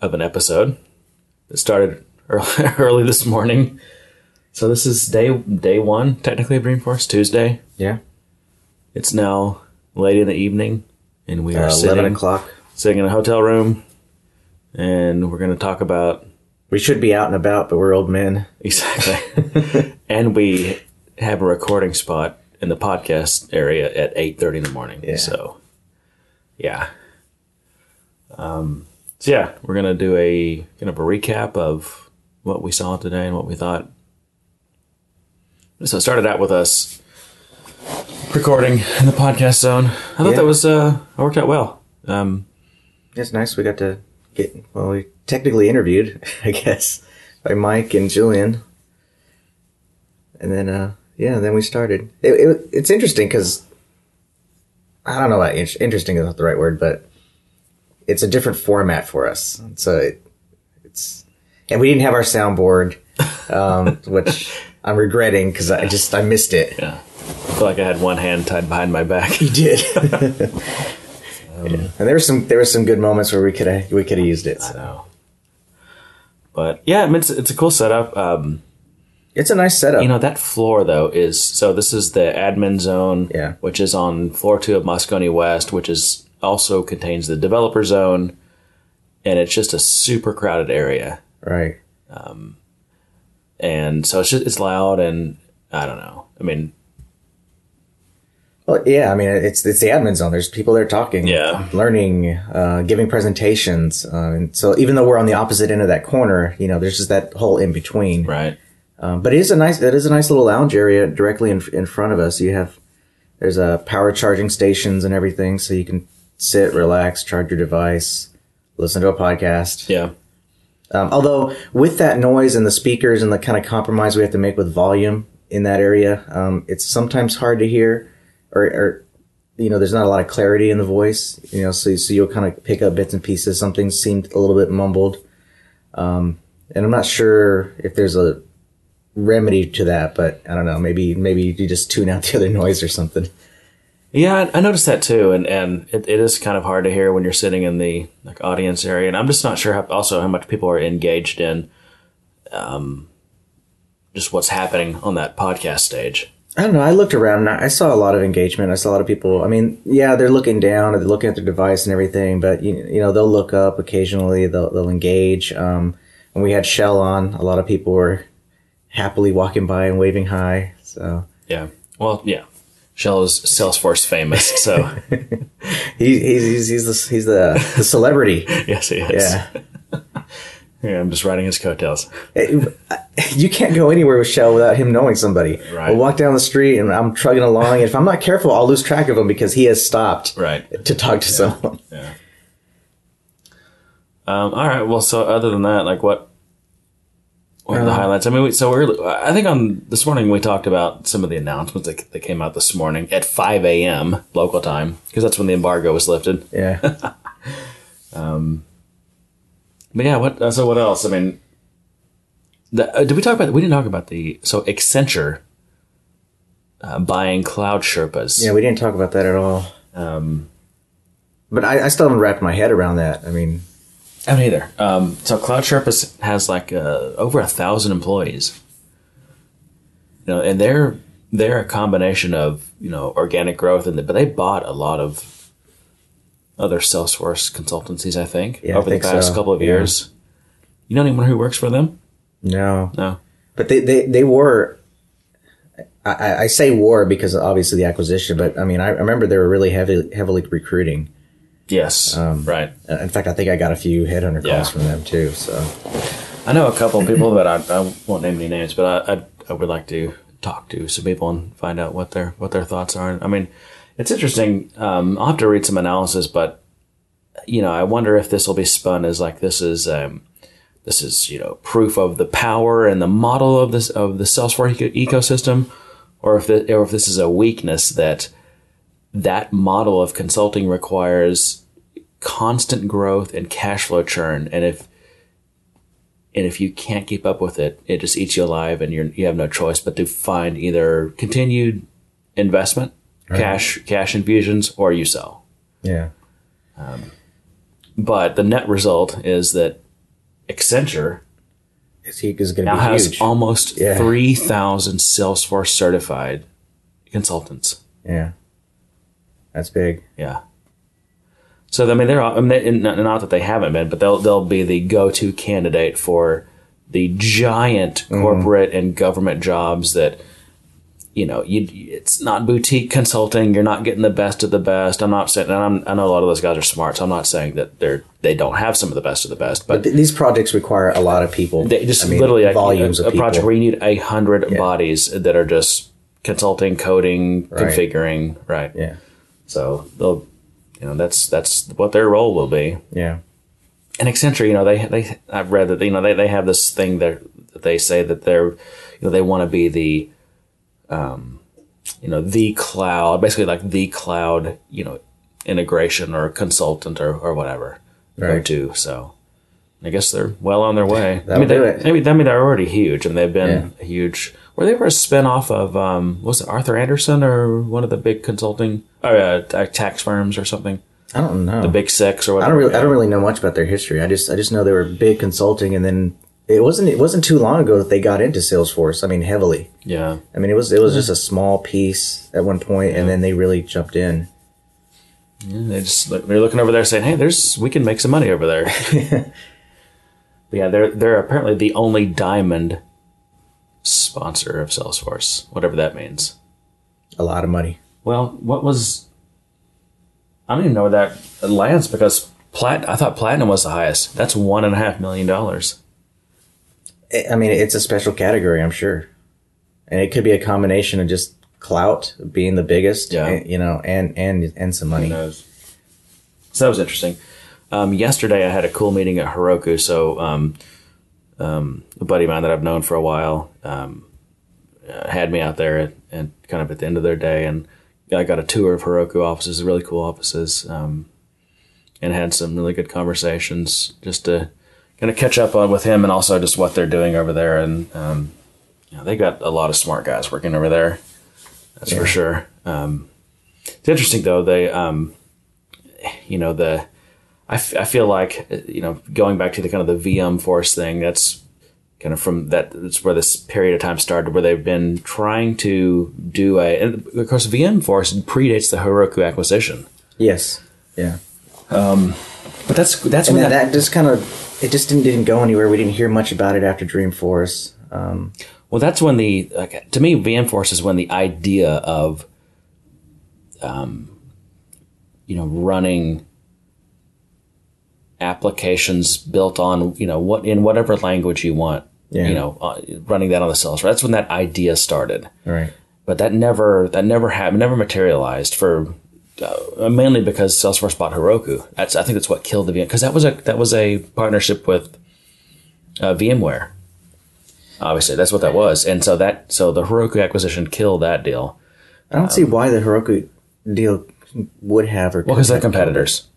of an episode that started early, [LAUGHS] early this morning. So this is day day one, technically of Dreamforce Tuesday.
yeah.
It's now late in the evening, and we are
Uh,
sitting,
Eleven o'clock.
sitting in a hotel room, and we're going to talk about
We should be out and about, but we're old men.
exactly, [LAUGHS] and we have a recording spot in the podcast area at eight thirty in the morning.
Yeah.
So, yeah. Um, so yeah, we're gonna do a kind of a recap of what we saw today and what we thought. So it started out with us recording in the podcast zone. I thought
Yeah.
that was uh, worked out well. Um,
It's nice. We got to get well. We technically interviewed, [LAUGHS] I guess, by Mike and Julian, and then uh, yeah, then we started. It, it, it's interesting because I don't know about in- interesting is not the right word, but it's a different format for us. So it, it's and we didn't have our soundboard, um, [LAUGHS] which I'm regretting because I just I missed it.
yeah, I feel like I had one hand tied behind my back.
You did. [LAUGHS] [LAUGHS] and there were some there were some good moments where we could have we could have used it. So.
But yeah, I mean, it's, it's a cool setup. Um,
It's a nice setup.
You know, that floor, though, is so this is the admin zone,
Yeah.
which is on floor two of Moscone West, which is also contains the developer zone. And it's just a super crowded area.
right.
Um, And so it's just, it's loud and I don't know. I mean,
Well, yeah, I mean, it's it's the admin zone. There's people there talking,
Yeah.
learning, uh, giving presentations, uh, and so even though we're on the opposite end of that corner, you know, there's just that whole in between.
Right.
Um, but it is a nice, it is a nice little lounge area directly in in front of us. You have there's a power charging stations and everything, so you can sit, relax, charge your device, listen to a podcast.
Yeah.
Um, although with that noise and the speakers and the kind of compromise we have to make with volume in that area, um, it's sometimes hard to hear, or, or you know, there's not a lot of clarity in the voice. You know, so so you'll kind of pick up bits and pieces. Something seemed a little bit mumbled, um, and I'm not sure if there's a remedy to that, but I don't know. Maybe maybe you just tune out [LAUGHS] the other noise or something.
Yeah, I, I noticed that too, and and it, it is kind of hard to hear when you're sitting in the like audience area, and I'm just not sure how, also how much people are engaged in, um, just what's happening on that podcast stage.
I don't know. I looked around and I I saw a lot of engagement. I saw a lot of people. I mean, yeah, they're looking down or they're looking at their device and everything, but you, you know, they'll look up occasionally. They'll they'll engage. Um, when we had Shell on, a lot of people were happily walking by and waving hi. So
Yeah. Well, yeah. Shell is Salesforce famous, so [LAUGHS]
he, he's he's he's the he's the the celebrity. [LAUGHS]
yes, he is.
Yeah. [LAUGHS]
Yeah, I'm just riding his coattails.
you can't go anywhere with Shell without him knowing somebody.
Right.
We'll walk down the street and I'm trugging along, and if I'm not careful, I'll lose track of him because he has stopped
Right.
to talk to someone.
Yeah. Um, all right. Well, so other than that, like what? What are the
Um,
highlights? I mean, we, so we're. I think on this morning we talked about some of the announcements that, that came out this morning at 5 a.m. local time because that's when the embargo was lifted.
Yeah. [LAUGHS]
But yeah, what? Uh, so what else? I mean, the, uh, did we talk about? We didn't talk about the so Accenture uh, buying Cloud Sherpas.
Yeah, we didn't talk about that at all.
Um,
But I, I still haven't wrapped my head around that. I mean,
I haven't either. Um, so Cloud Sherpas has like uh, over a thousand employees. You know, and they're they're a combination of you know organic growth and the, but they bought a lot of other Salesforce consultancies. I think
Yeah, I
over
think
the past
so.
couple of
Yeah.
years. You know anyone who works for them?
no.
No.
But they, they, they were. I- I, I say war because obviously the acquisition, but I mean, I remember they were really heavily, heavily recruiting.
Yes. right.
Uh, In fact, I think I got a few headhunter calls
Yeah.
from them too. So,
I know a couple of people that I, I won't name any names, but I, I I would like to talk to some people and find out what their what their thoughts are. I mean, it's interesting. Um, I'll have to read some analysis, but you know, I wonder if this will be spun as like this is um, this is you know proof of the power and the model of this of the Salesforce eco- ecosystem, or if the, or if this is a weakness that that model of consulting requires constant growth and cash flow churn, and if and if you can't keep up with it, it just eats you alive, and you're you have no choice but to find either continued investment, cash cash infusions, or you sell.
yeah.
Um, but the net result is that Accenture
Is is going to
now
be
has
huge?
almost
Yeah.
three thousand Salesforce certified consultants.
yeah. That's big.
Yeah. So I mean, they're I mean, they, not, not that they haven't been, but they'll they'll be the go-to candidate for the giant mm-hmm. corporate and government jobs that you know you it's not boutique consulting. You're not getting the best of the best. I'm not saying, and I'm, I know a lot of those guys are smart, so I'm not saying that they're they don't have some of the best of the best, but.
But th- these projects require a lot of people.
They just
I mean,
literally
volumes
a,
of
a project where you need a hundred bodies that are just consulting, coding,
Right.
configuring, right?
Yeah.
So they'll, you know, that's that's what their role will be.
Yeah.
And Accenture, you know, they they I've read that you know they, they have this thing that they say that they're you know they want to be the um you know the cloud basically like the cloud you know integration or consultant or, or whatever go
Right.
to so I guess they're well on their way. I mean, they. I mean, I mean, they're already huge, and they've been
Yeah.
a huge. Were they ever a spin off of um, was it Arthur Andersen or one of the big consulting or uh, tax firms or something?
I don't know.
The Big Six or
I
whatever.
don't really, I don't really know much about their history. I just, I just know they were big consulting, and then it wasn't, it wasn't too long ago that they got into Salesforce. I mean, heavily.
Yeah.
I mean, it was, it was just a small piece at one point, and then they really jumped in.
They just they're looking over there saying, "Hey, there's we can make some money over there." [LAUGHS] Yeah, they're they're apparently the only diamond sponsor of Salesforce, whatever that means.
A lot of money.
Well, what was? I don't even know that lands because plat. I thought platinum was the highest. That's one and a half million dollars.
I- mean, it's a special category, I'm sure, and it could be a combination of just clout being the biggest,
Yeah.
and, you know, and and and some money.
knows? So that was interesting. Um, yesterday, I had a cool meeting at Heroku. So, um, um, a buddy of mine that I've known for a while um, uh, had me out there at, and kind of at the end of their day, and I got a tour of Heroku offices, really cool offices, um, and had some really good conversations just to kind of catch up on with him and also just what they're doing over there. And um, you know, they got a lot of smart guys working over there. That's for sure. Um, it's interesting though. They, um, you know, the I, f- I feel like uh, you know going back to the kind of the VM Force thing. That's kind of from that. That's where this period of time started, where they've been trying to do a. And of course, VM Force predates the Heroku acquisition.
Yes, yeah,
But that's that's
and
when that,
that just kind of it just didn't didn't go anywhere. We didn't hear much about it after Dreamforce. Um,
Well, that's when the like, to me VM Force is when the idea of, um, you know, running applications built on you know what in whatever language you want,
Yeah.
you know, uh, running that on the Salesforce. That's when that idea started.
right.
But that never that never happened, never materialized for. Uh, mainly because Salesforce bought Heroku. That's I think that's what killed the VM because that was a that was a partnership with uh, VMware. Obviously, that's what that was, and so that so the Heroku acquisition killed that deal.
I don't see why the Heroku deal would have or
Well, because they're competitors.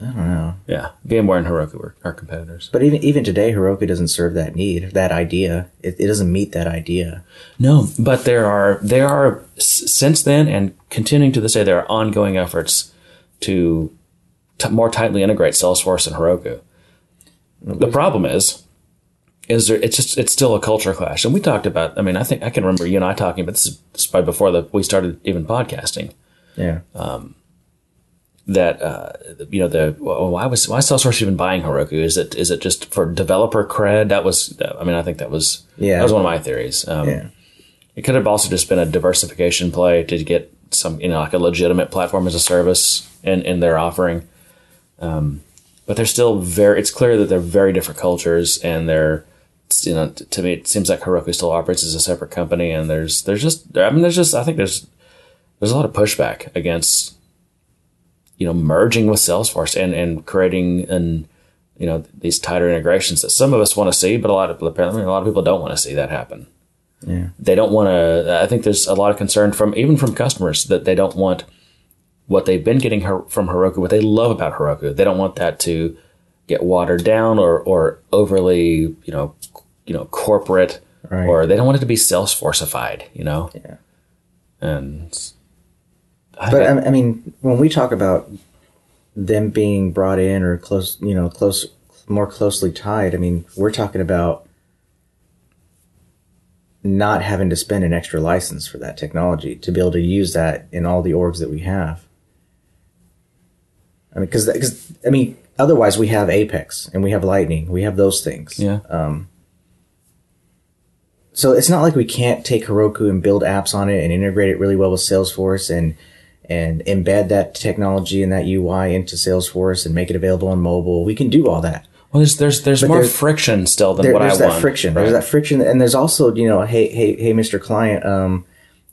I don't know.
Yeah, VMware and Heroku are, are competitors.
But even even today, Heroku doesn't serve that need, that idea. It, it doesn't meet that idea.
No, but there are there are since then and continuing to this day there are ongoing efforts to t- more tightly integrate Salesforce and Heroku. The problem is, is there, it's just it's still a culture clash, and we talked about. I mean, I think I can remember you and I talking about this, this is probably before the, we started even podcasting.
Yeah.
Um, That uh, you know the why was why Salesforce even buying Heroku? Is it is it just for developer cred? That was I mean I think that was
Yeah.
that was one of my theories. Um,
Yeah.
It could have also just been a diversification play to get some, you know, like a legitimate platform as a service in, in their offering. Um, but they're still very, it's clear that they're very different cultures and they're, you know, to me, it seems like Heroku still operates as a separate company and there's, there's just, I mean, there's just, I think there's, there's a lot of pushback against, you know, merging with Salesforce and, and creating an, you know, these tighter integrations that some of us want to see, but a lot of, apparently a lot of people don't want to see that happen
Yeah.
they don't want to. I think there's a lot of concern from even from customers that they don't want what they've been getting her, from Heroku, what they love about Heroku. They don't want that to get watered down or or overly you know you know corporate
Right.
or they don't want it to be Salesforceified. You know.
Yeah.
And.
But I, I mean, when we talk about them being brought in or close, you know, close, more closely tied, I mean, we're talking about not having to spend an extra license for that technology to be able to use that in all the orgs that we have. I mean, because because I mean, otherwise we have Apex and we have Lightning, we have those things.
yeah.
Um, so it's not like we can't take Heroku and build apps on it and integrate it really well with Salesforce and and embed that technology and that UI into Salesforce and make it available on mobile. We can do all that.
well, there's there's there's more
there's-
friction still than
There,
what I want.
there's that friction.
right?
There's that friction, and there's also you know, hey, hey, hey, Mr. Client, um,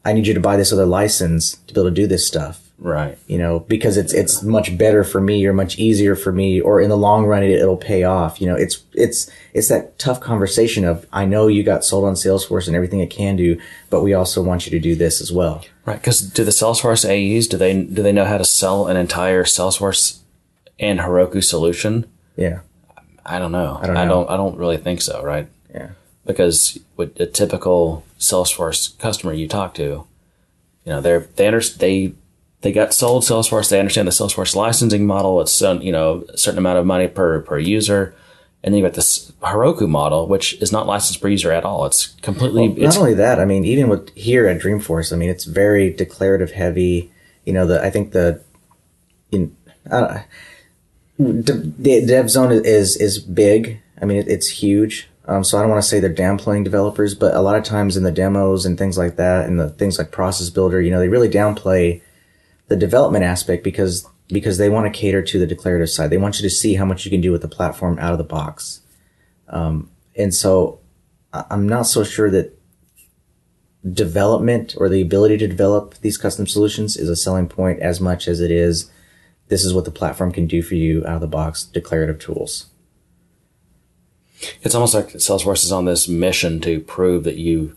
I need you to buy this other license to be able to do this stuff.
Right.
You know, because it's it's much better for me or much easier for me, or in the long run, it, it'll pay off. You know, it's it's it's that tough conversation of I know you got sold on Salesforce and everything it can do, but we also want you to do this as well.
Right, because do the Salesforce AEs do they do they know how to sell an entire Salesforce and Heroku solution?
Yeah,
I don't know. I
don't
don't. I don't. I don't really think so. Right,
yeah,
because with a typical Salesforce customer you talk to, you know, they're they under, they they got sold Salesforce. They understand the Salesforce licensing model. It's some, you know a certain amount of money per per user, and then you got this Heroku model, which is not licensed per user at all. It's completely. it's
Not only that, I mean, even with here at Dreamforce, I mean, it's very declarative heavy. You know, the I think the in uh, the, the dev zone is is big. I mean, it, it's huge, Um, so I don't want to say they're downplaying developers, but a lot of times in the demos and things like that, and the things like Process Builder, you know, they really downplay the development aspect because because they want to cater to the declarative side. They want you to see how much you can do with the platform out of the box. Um, and so I'm not so sure that development or the ability to develop these custom solutions is a selling point as much as it is this is what the platform can do for you out of the box declarative tools.
It's almost like Salesforce is on this mission to prove that you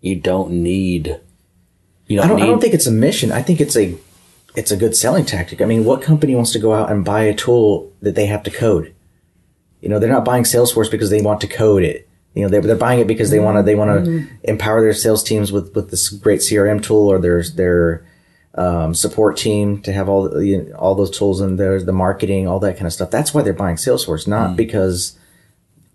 you don't need you don't,
I don't,
need
I don't think it's a mission. I think it's a it's a good selling tactic. I mean, what company wants to go out and buy a tool that they have to code? You know, they're not buying Salesforce because they want to code it. You know, they're, they're buying it because they want to they want to empower their sales teams with with this great CRM tool or their their um, support team to have all the, you know, all those tools and there's the marketing, all that kind of stuff. That's why they're buying Salesforce, not because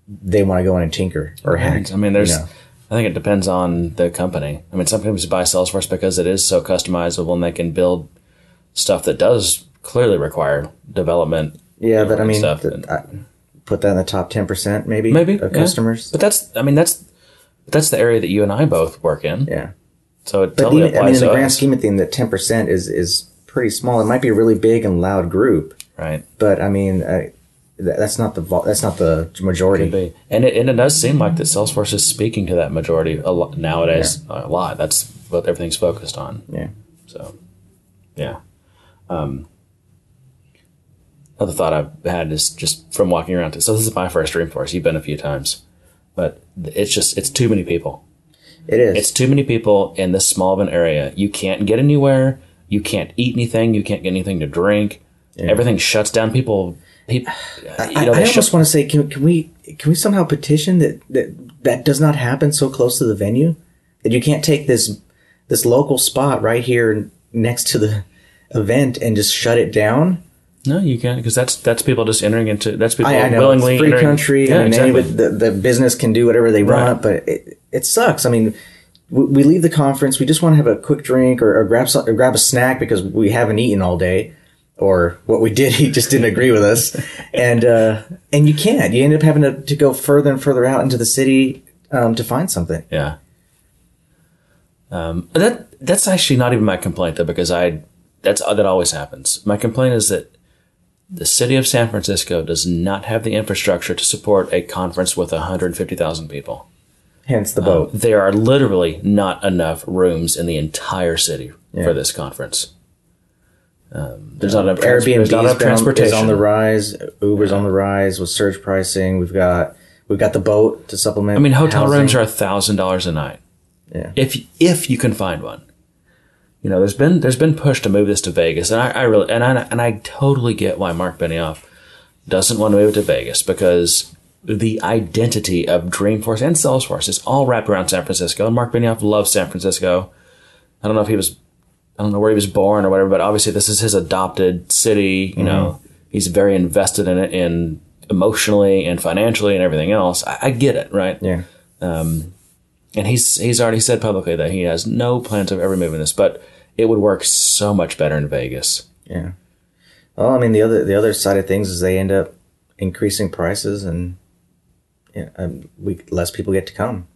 they want to go in and tinker or hack.
I mean, there's.
you know.
I think it depends on the company. I mean, some companies buy Salesforce because it is so customizable and they can build stuff that does clearly require development.
Yeah, but I mean,
stuff.
th- I- put that in the top ten percent, maybe,
maybe
of
yeah.
customers.
But that's. I mean, that's that's the area that you and I both work in.
Yeah.
So it
But
totally
even, I mean, in the grand
us,
scheme of things, that ten percent is is pretty small. It might be a really big and loud group,
right?
but I mean, th- that's not the that's not the majority.
Could be. And it, and it does seem like that Salesforce is speaking to that majority a lot nowadays. A lot. That's what everything's focused on.
Yeah.
So, yeah. Um, another thought I've had is just from walking around. So this is my first Dreamforce. You've been a few times, but it's just it's too many people.
It is.
It's too many people in this small of an area. You can't get anywhere. You can't eat anything. You can't get anything to drink. Everything shuts down. People, people, [SIGHS] you
I,
know,
I
they
almost want to say, can, can we can we somehow petition that, that that does not happen so close to the venue that you can't take this this local spot right here next to the event and just shut it down?
No, you can't because that's that's people just entering into that's people
I, I know
willingly
free
entering-
country.
Yeah,
mean,
exactly.
the, the business can do whatever they
Right.
want, but it, it sucks. I mean, we, we leave the conference, we just want to have a quick drink or, or grab some, or grab a snack because we haven't eaten all day, or what we did, [LAUGHS] he just didn't agree with us, and uh, and you can't. You end up having to, to go further and further out into the city um, to find something.
Yeah. Um, that that's actually not even my complaint though, because I that's uh, that always happens. My complaint is that the city of San Francisco does not have the infrastructure to support a conference with 150,000 people.
Hence the boat.
Um, there are literally not enough rooms in the entire city
Yeah.
for this conference. Um, there's uh, not enough
Airbnb
there's not enough
is
transportation.
on the rise. Uber's on the rise with surge pricing. We've got we've got the boat to supplement.
I mean, hotel
housing.
rooms are thousand dollars a night.
Yeah.
if if you can find one. You know, there's been there's been push to move this to Vegas, and I, I really and I and I totally get why Mark Benioff doesn't want to move it to Vegas because the identity of Dreamforce and Salesforce is all wrapped around San Francisco, and Mark Benioff loves San Francisco. I don't know if he was, I don't know where he was born or whatever, but obviously this is his adopted city. You mm-hmm. know, he's very invested in it, in emotionally and financially and everything else. I, I get it, right?
Yeah.
Um, and he's he's already said publicly that he has no plans of ever moving this, but it would work so much better in Vegas.
Yeah. Well, I mean, the other the other side of things is they end up increasing prices, and yeah, um, we less people get to come,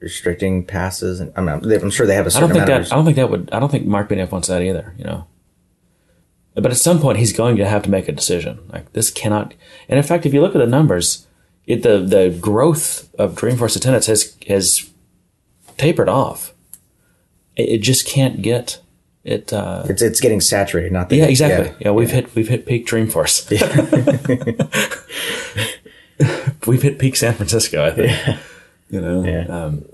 restricting passes, and I mean, I'm, I'm sure they have a
I
certain
don't think that I don't think that would I don't think Mark Benioff wants that either. You know, but at some point he's going to have to make a decision. Like this cannot. And in fact, if you look at the numbers, it the the growth of Dreamforce attendance has has tapered off. It, it just can't get it. Uh,
it's it's getting saturated. Not that
yeah, exactly. Yeah, we've hit we've hit peak Dreamforce. [LAUGHS] we've hit peak San Francisco. I think. You know,
Yeah.
um,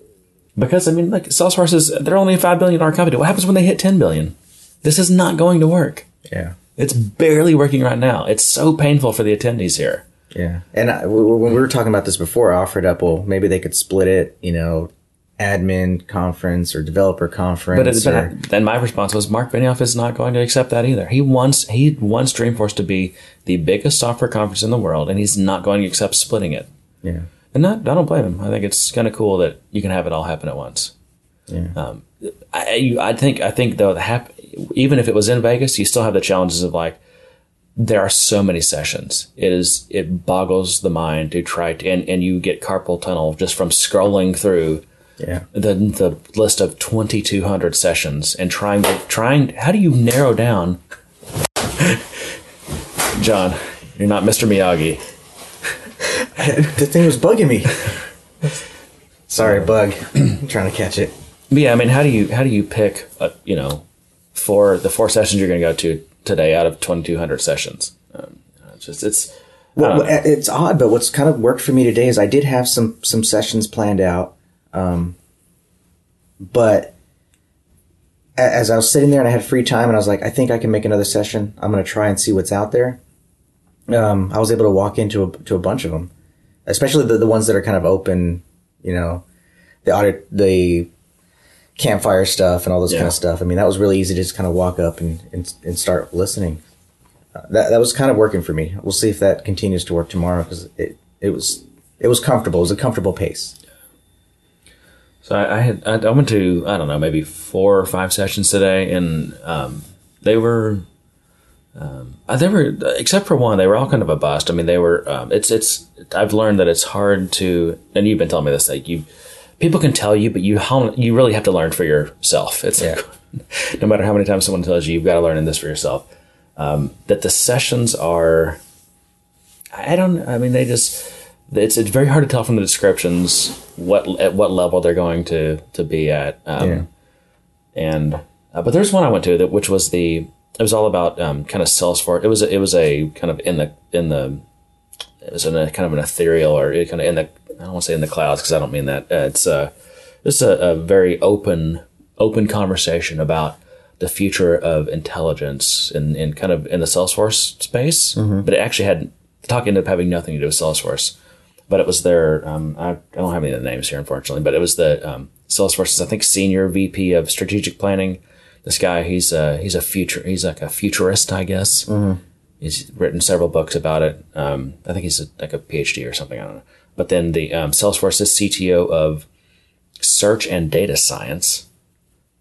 because I mean, like Salesforce is they're only a five billion dollar company. What happens when they hit ten billion? This is not going to work.
yeah.
It's barely working right now. It's so painful for the attendees here.
Yeah, and I, when we were talking about this before, I offered up, well, maybe they could split it, you know, admin conference or developer
But,
conference. or,
but then my response was Mark Benioff is not going to accept that either. He wants he wants Dreamforce to be the biggest software conference in the world, and he's not going to accept splitting it.
yeah,
And not, I don't blame him. I think it's kind of cool that you can have it all happen at once.
yeah,
Um, I, I think, I think though, the hap- even if it was in Vegas, you still have the challenges of like, there are so many sessions. It is it boggles the mind to try to and, and you get carpal tunnel just from scrolling through
Yeah.
the the list of twenty two hundred sessions and trying to trying how do you narrow down [LAUGHS] John, you're not Mr. Miyagi.
the thing was bugging me. Sorry, bug. I'm trying to catch it.
But yeah, I mean, how do you how do you pick uh, you know for the four sessions you're going to go to today out of 2200 sessions? Um, it's just it's
Well, it's odd, but what's kind of worked for me today is I did have some some sessions planned out, um, but as I was sitting there and I had free time and I was like, I think I can make another session. I'm going to try and see what's out there. Um, I was able to walk into a, to a bunch of them, especially the, the ones that are kind of open, you know, the audit, the campfire stuff and all those kind of stuff. I mean, that was really easy to just kind of walk up and, and, and start listening that that was kind of working for me. We'll see if that continues to work tomorrow because it it was it was comfortable. It was a comfortable pace.
So I, I had I, I went to I don't know maybe four or five sessions today, and um, they were um, they were except for one they were all kind of a bust. I mean they were um, it's it's I've learned that it's hard to and you've been telling me this like you people can tell you, but you how you really have to learn for yourself. It's like, [LAUGHS] no matter how many times someone tells you, you've got to learn in this for yourself. Um, that the sessions are I don't. I mean, they just. It's it's very hard to tell from the descriptions what at what level they're going to to be at. Um,
Yeah.
And uh, but there's one I went to that which was the it was all about um, kind of Salesforce. It was a, it was a kind of in the in the it was in a kind of an ethereal or kind of in the I don't want to say in the clouds because I don't mean that. Uh, it's uh, just a, a very open open conversation about the future of intelligence in, in kind of in the Salesforce space. But it actually had the talk ended up having nothing to do with Salesforce. But it was their um, I, I don't have any of the names here unfortunately, but it was the um, Salesforce's I think senior VP of strategic planning. This guy he's a he's a future he's like a futurist I guess. He's written several books about it. Um, I think he's a, like a PhD or something. I don't know. But then the um, Salesforce's CTO of search and data science,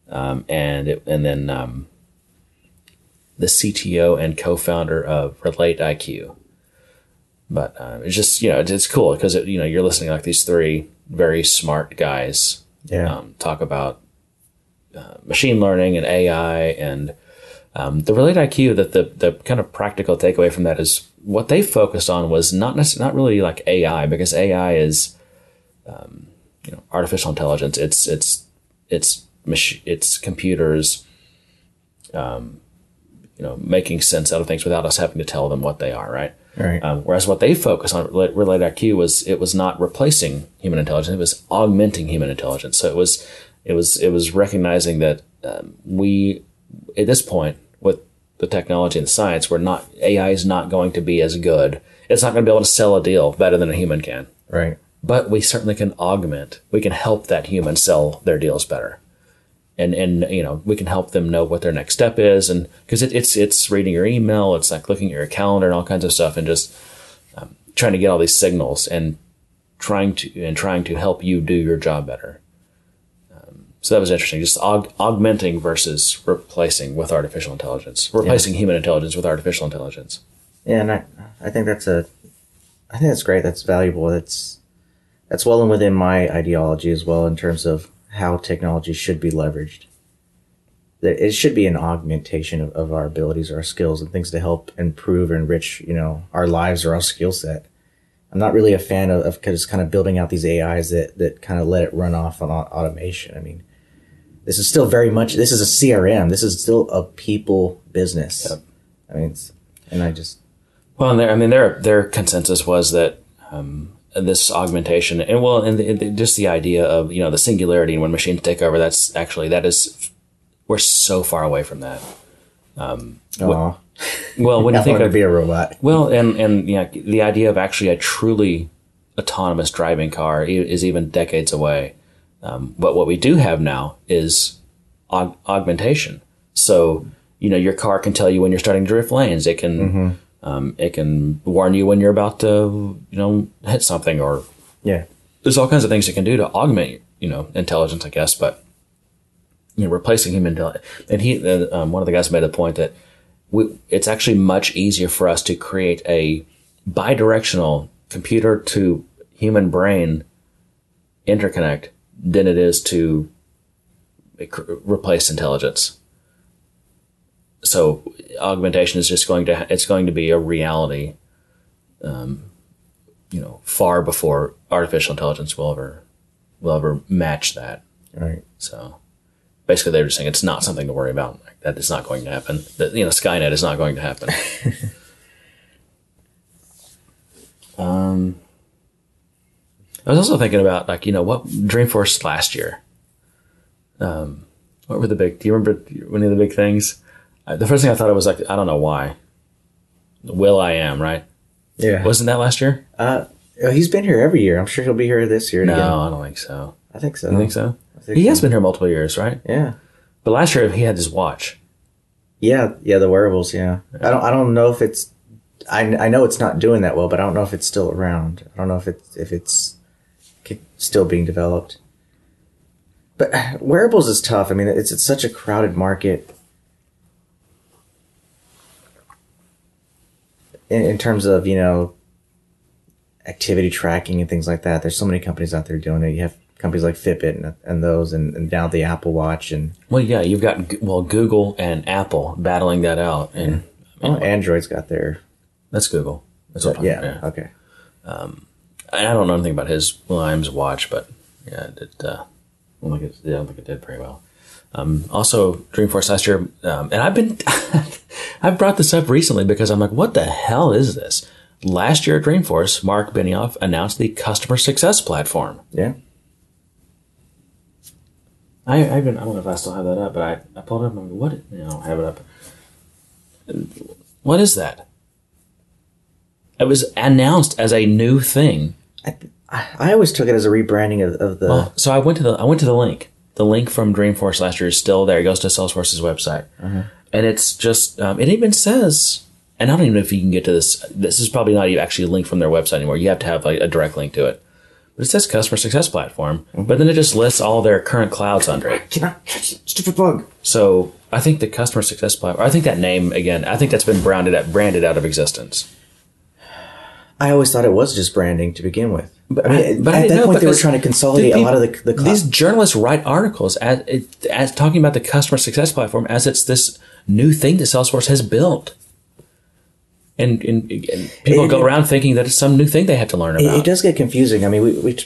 um, and it, and then um, the CTO and co-founder of RelateIQ. But uh, it's just you know it's cool because it, you know you're listening to like these three very smart guys
Yeah.
um, talk about uh, machine learning and AI and um, the RelateIQ. That the the kind of practical takeaway from that is what they focused on was not necess- not really like AI because AI is um, you know artificial intelligence. It's it's it's mach- it's computers. Um, you know, making sense out of things without us having to tell them what they are, right?
Right.
Um, whereas what they focus on Relate RelateIQ was it was not replacing human intelligence; it was augmenting human intelligence. So it was it was it was recognizing that um, we at this point with the technology and the science, we're not AI is not going to be as good. It's not going to be able to sell a deal better than a human can.
right.
But we certainly can augment. We can help that human sell their deals better, and and you know we can help them know what their next step is, and because it, it's it's reading your email, it's like looking at your calendar and all kinds of stuff, and just um, trying to get all these signals and trying to and trying to help you do your job better. Um, so that was interesting, just aug- augmenting versus replacing with artificial intelligence, replacing human intelligence with artificial intelligence.
Yeah, and I I think that's a I think that's great. That's valuable. That's that's well and within my ideology as well in terms of how technology should be leveraged. That it should be an augmentation of, of our abilities, our skills, and things to help improve or enrich, you know, our lives or our skill set. I'm not really a fan of, of just kind of building out these AIs that, that kind of let it run off on automation. I mean, this is still very much, this is a CRM. This is still a people business. I mean, and I just,
Well, and their, I mean, their their consensus was that um, this augmentation, and well, and, the, the- just the idea of you know the singularity and when machines take over, that's actually that is we're so far away from that.
aw,
Well, when you think of
be a robot.
well, and and yeah, the idea of actually a truly autonomous driving car is even decades away. Um, but what we do have now is aug- augmentation. So you know, your car can tell you when you're starting to drift lanes. It can um, it can warn you when you're about to you know hit something, or
Yeah.
there's all kinds of things it can do to augment you know intelligence, I guess. But you know, replacing human intelligence. And he, uh, um, one of the guys made a point that we, it's actually much easier for us to create a bidirectional computer to human brain interconnect than it is to replace intelligence. So augmentation is just going to it's going to be a reality, um, you know, far before artificial intelligence will ever will ever match that.
Right.
So basically, they were just saying it's not something to worry about. Like, that is not going to happen. That you know, Skynet is not going to happen. [LAUGHS] um, I was also thinking about like you know what Dreamforce last year. Um, what were the big? Do you remember any of the big things? The first thing I thought of was like I don't know why. will.i.am right?
Yeah.
Wasn't that last year?
uh, oh, he's been here every year. I'm sure he'll be here this year
No,
again.
I don't think so.
I think so.
You think so?
Think
He has been here multiple years, right?
Yeah.
But last year he had his watch.
Yeah, yeah, the wearables. Yeah, I don't, I don't know if it's, I, I know it's not doing that well, but I don't know if it's still around. I don't know if it's if it's still being developed. But [SIGHS] wearables is tough. I mean, it's it's such a crowded market. In, in terms of you know, activity tracking and things like that, there's so many companies out there doing it. You have companies like Fitbit and, and those, and, and now the Apple Watch and
Well, yeah, you've got well Google and Apple battling that out, and
oh, Android's got their
that's Google. That's what
yeah,
yeah.
okay.
And I don't know anything about his Lime's watch, but yeah, it did. Uh, I don't think it, I don't think it did very well. Um, also, Dreamforce last year, um, and I've been [LAUGHS] I've brought this up recently because I'm like, what the hell is this? Last year at Dreamforce, Mark Benioff announced the customer success platform.
Yeah.
I, I even I don't know if I still have that up, but I, I pulled it up. and I'm like, what? You know, I have it up. What is that? It was announced as a new thing.
I, I always took it as a rebranding of, of the.
Well, so I went to the I went to the link. The link from Dreamforce last year is still there. It goes to Salesforce's website, and it's just um, it even says. And I don't even know if you can get to this. This is probably not even actually a link from their website anymore. You have to have like a direct link to it. But it says customer success platform. But then it just lists all their current clouds under it.
Can I? Stupid bug.
So I think the customer success platform. I think that name again. I think that's been branded branded out of existence.
I always thought it was just branding to begin with. But I mean,
But
at that
know
point, they were trying to consolidate
the
a lot of the,
people-
the
these journalists write articles as as talking about the customer success platform as it's this new thing that Salesforce has built, and and, and people
It-
go
it-
around thinking that it's some new thing they have to learn about.
it does get confusing. I mean, we, we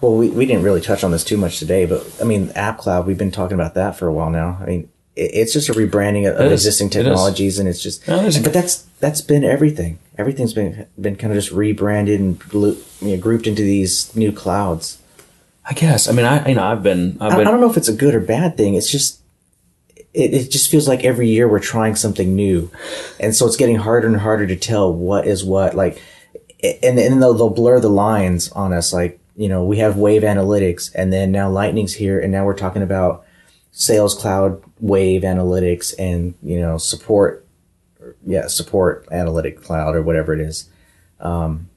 well, we, we didn't really touch on this too much today, but I mean, App Cloud, we've been talking about that for a while now. I mean, it, it's just a rebranding of, of existing
It is.
technologies, and it's just.
No,
but that's that's been everything. Everything's been been kind of just rebranded and you know, grouped into these new clouds.
I guess. I mean, I you know I've been I've
I,
been
I don't know if it's a good or bad thing. It's just it, it just feels like every year we're trying something new, and so it's getting harder and harder to tell what is what. Like, and and they'll, they'll blur the lines on us. Like, you know, we have Wave Analytics, and then now Lightning's here, and now we're talking about Sales Cloud Wave Analytics, and you know, support. Yeah, support analytic cloud or whatever it is. Um,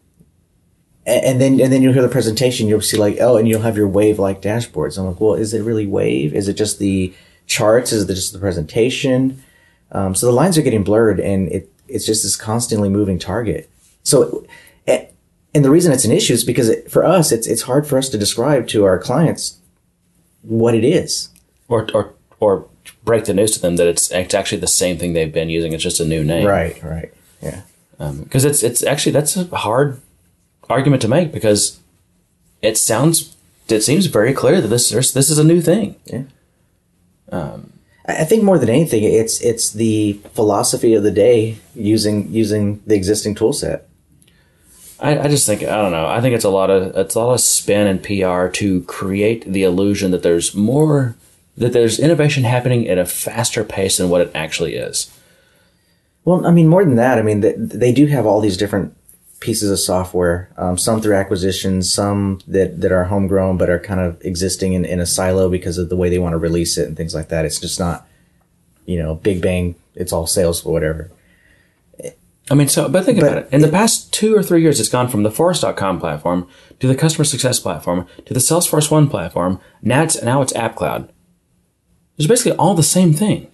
and, and then and then you'll hear the presentation. You'll see like, oh, and you'll have your wave like dashboards. I'm like, well, is it really wave? Is it just the charts? Is it just the presentation? Um, so the lines are getting blurred, and it it's just this constantly moving target. So, eh, and the reason it's an issue is because it, for us, it's it's hard for us to describe to our clients what it is.
Or or or break the news to them that it's it's actually the same thing they've been using. It's just a new name.
Right. Right. Yeah.
Um, because it's it's actually that's a hard argument to make because it sounds it seems very clear that this this is a new thing.
Um, I I think more than anything, it's it's the philosophy of the day using using the existing tool set.
I, I just think I don't know. I think it's a lot of it's a lot of spin and PR to create the illusion that there's more that there's innovation happening at a faster pace than what it actually is.
Well, I mean, more than that, I mean, they, they do have all these different pieces of software, um, some through acquisitions, some that, that are homegrown but are kind of existing in, in a silo because of the way they want to release it and things like that. It's just not, you know, big bang, it's all sales or whatever.
I mean, so but think
But
about it. In the past two or three years, it's gone from the Force.com platform to the customer success platform to the Salesforce One platform. Now it's now it's App Cloud. It's basically all the same thing.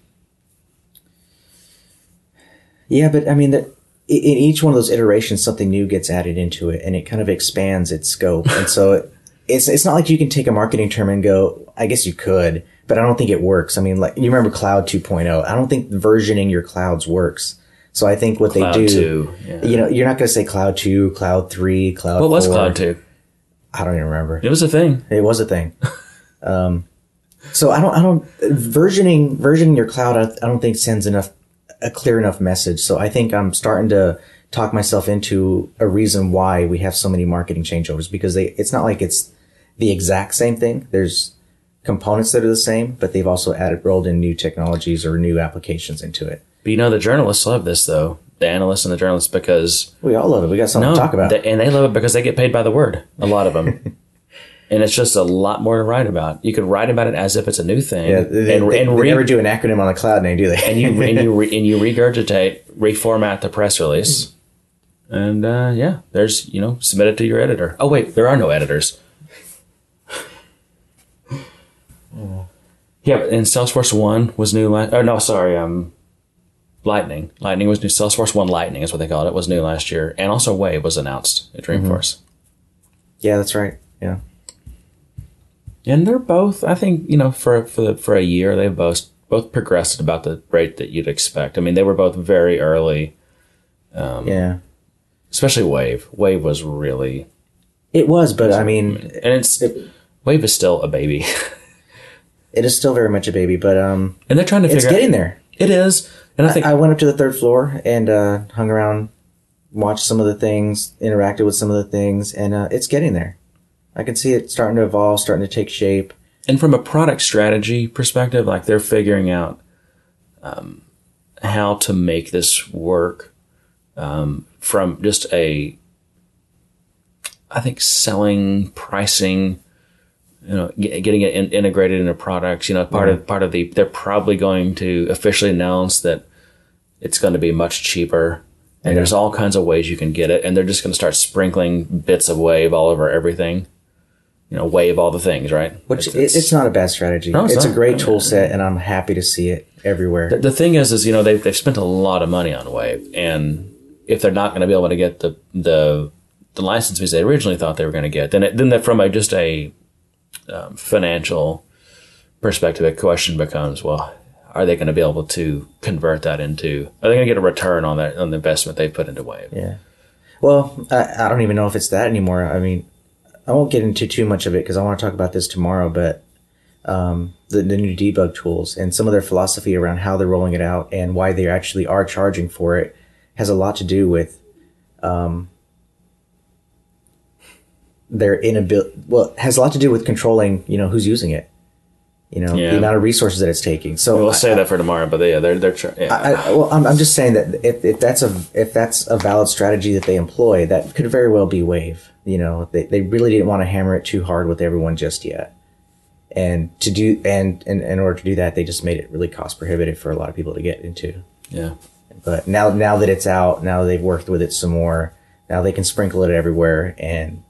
Yeah, but I mean, that in each one of those iterations, something new gets added into it, and it kind of expands its scope. and so it, [LAUGHS] it's it's not like you can take a marketing term and go. I guess you could, but I don't think it works. I mean, like you remember Cloud 2.0. I don't think versioning your clouds works. So I think what
Cloud
they do,
2, yeah.
you know, you're not going to say Cloud 2, Cloud 3, Cloud.
What was Cloud 2?
I don't even remember.
It was a thing.
It was a thing. [LAUGHS] um, so I don't, I don't versioning versioning your cloud. I, I don't think sends enough a clear enough message. So I think I'm starting to talk myself into a reason why we have so many marketing changeovers because they. It's not like it's the exact same thing. There's components that are the same, but they've also added rolled in new technologies or new applications into it.
But you know, the journalists love this, though. The analysts and the journalists, because
We all love it. We got something
no,
to talk about.
they- and they love it because they get paid by the word. A lot of them, [LAUGHS] and it's just a lot more to write about. You could write about it as if it's a new thing,
yeah, they,
and,
they-
and
they never do an acronym on the cloud name, do they?
and you and you re- [LAUGHS] and you regurgitate, reformat the press release, and uh, yeah, there's you know submit it to your editor. Oh wait, there are no editors. [LAUGHS] Yeah, and Salesforce One was new. La- oh no, sorry, um, Lightning. Lightning was new. Salesforce One Lightning is what they called it. Was new last year, and also Wave was announced at Dreamforce.
yeah, that's right. Yeah.
And they're both, I think, you know, for for the, for a year, they've both both progressed at about the rate that you'd expect. I mean, they were both very early,
yeah.
especially Wave. Wave was really,
It was, but I mean,
and it's Wave is still a baby, [LAUGHS]
it is still very much a baby, but um,
and they're trying to
it's getting
out,
there.
It is, and I think
I went up to the third floor and uh, hung around, watched some of the things, interacted with some of the things, and uh, it's getting there. I can see it starting to evolve, starting to take shape.
and from a product strategy perspective, like they're figuring out um, how to make this work um, from just a, I think selling, pricing, you know, get, getting it in, integrated into products. You know, part of part of the they're probably going to officially announce that it's going to be much cheaper. And there's all kinds of ways you can get it, and they're just going to start sprinkling bits of wave all over everything. You know, wave all the things, right?
Which it, it's not a bad strategy.
No, it's
it's a great tool set, and I'm happy to see it everywhere.
The, the thing is, is you know they've they've spent a lot of money on Wave, and if they're not going to be able to get the the the license fees they originally thought they were going to get, then it, then that from a just a um, financial perspective, the question becomes, well, are they going to be able to convert that into? Are they going to get a return on that on the investment they put into Wave?
Yeah. Well, I, I don't even know if it's that anymore. I mean, I won't get into too much of it because I want to talk about this tomorrow. But um, the, the new debug tools and some of their philosophy around how they're rolling it out and why they actually are charging for it has a lot to do with um, their inability. Well, has a lot to do with controlling, you know, who's using it. You know,
Yeah.
the amount of resources that it's taking. So
We'll
I-
say that for tomorrow, but yeah, they're they're tr- yeah.
I, I- well, I'm, I'm just saying that if, if that's a if that's a valid strategy that they employ, that could very well be Wave. You know, they, they really didn't want to hammer it too hard with everyone just yet, and to do and, and in order to do that, they just made it really cost prohibitive for a lot of people to get into.
yeah.
But now now that it's out, now they've worked with it some more. Now they can sprinkle it everywhere, and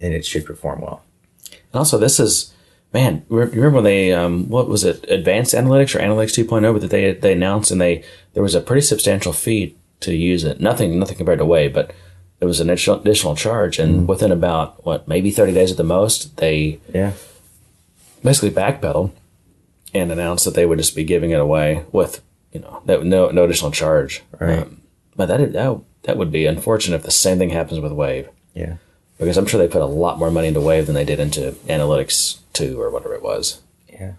and it should perform well.
And also, this is man. re- Remember when they um, what was it? Advanced Analytics or Analytics 2.0 that they they announced, and they there was a pretty substantial fee to use it. Nothing nothing compared to Way, but it was an additional, additional charge. And within about what maybe 30 days at the most, they
Yeah,
basically backpedaled and announced that they would just be giving it away with you know no no, additional charge.
Right.
Um, but that that that would be unfortunate if the same thing happens with Wave
yeah,
because I'm sure they put a lot more money into Wave than they did into Analytics 2 or whatever it was.
yeah.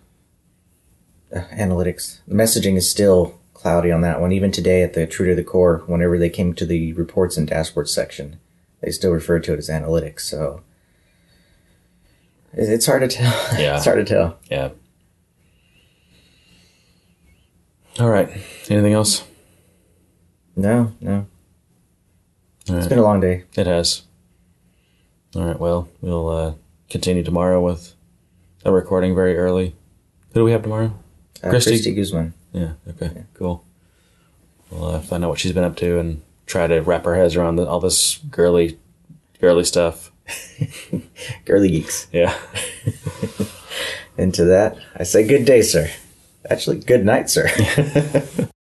Uh, analytics, the messaging is still cloudy on that one. Even today at the True to the Core, whenever they came to the reports and dashboards section, they still referred to it as analytics. So it's hard to tell. [LAUGHS]
Yeah.
it's hard to tell.
Yeah. All right. Anything else?
No, no.
All
It's
right.
been a long day.
It has. All right. Well, we'll uh, continue tomorrow with a recording very early. Who do we have tomorrow?
Uh,
Christy-
Christy Guzman.
Yeah. Okay. Cool. We'll uh, find out what she's been up to and try to wrap our heads around the, all this girly, girly stuff. [LAUGHS]
Girly Geeks.
Yeah. [LAUGHS]
Into that, I say good day, sir. Actually, good night, sir. [LAUGHS]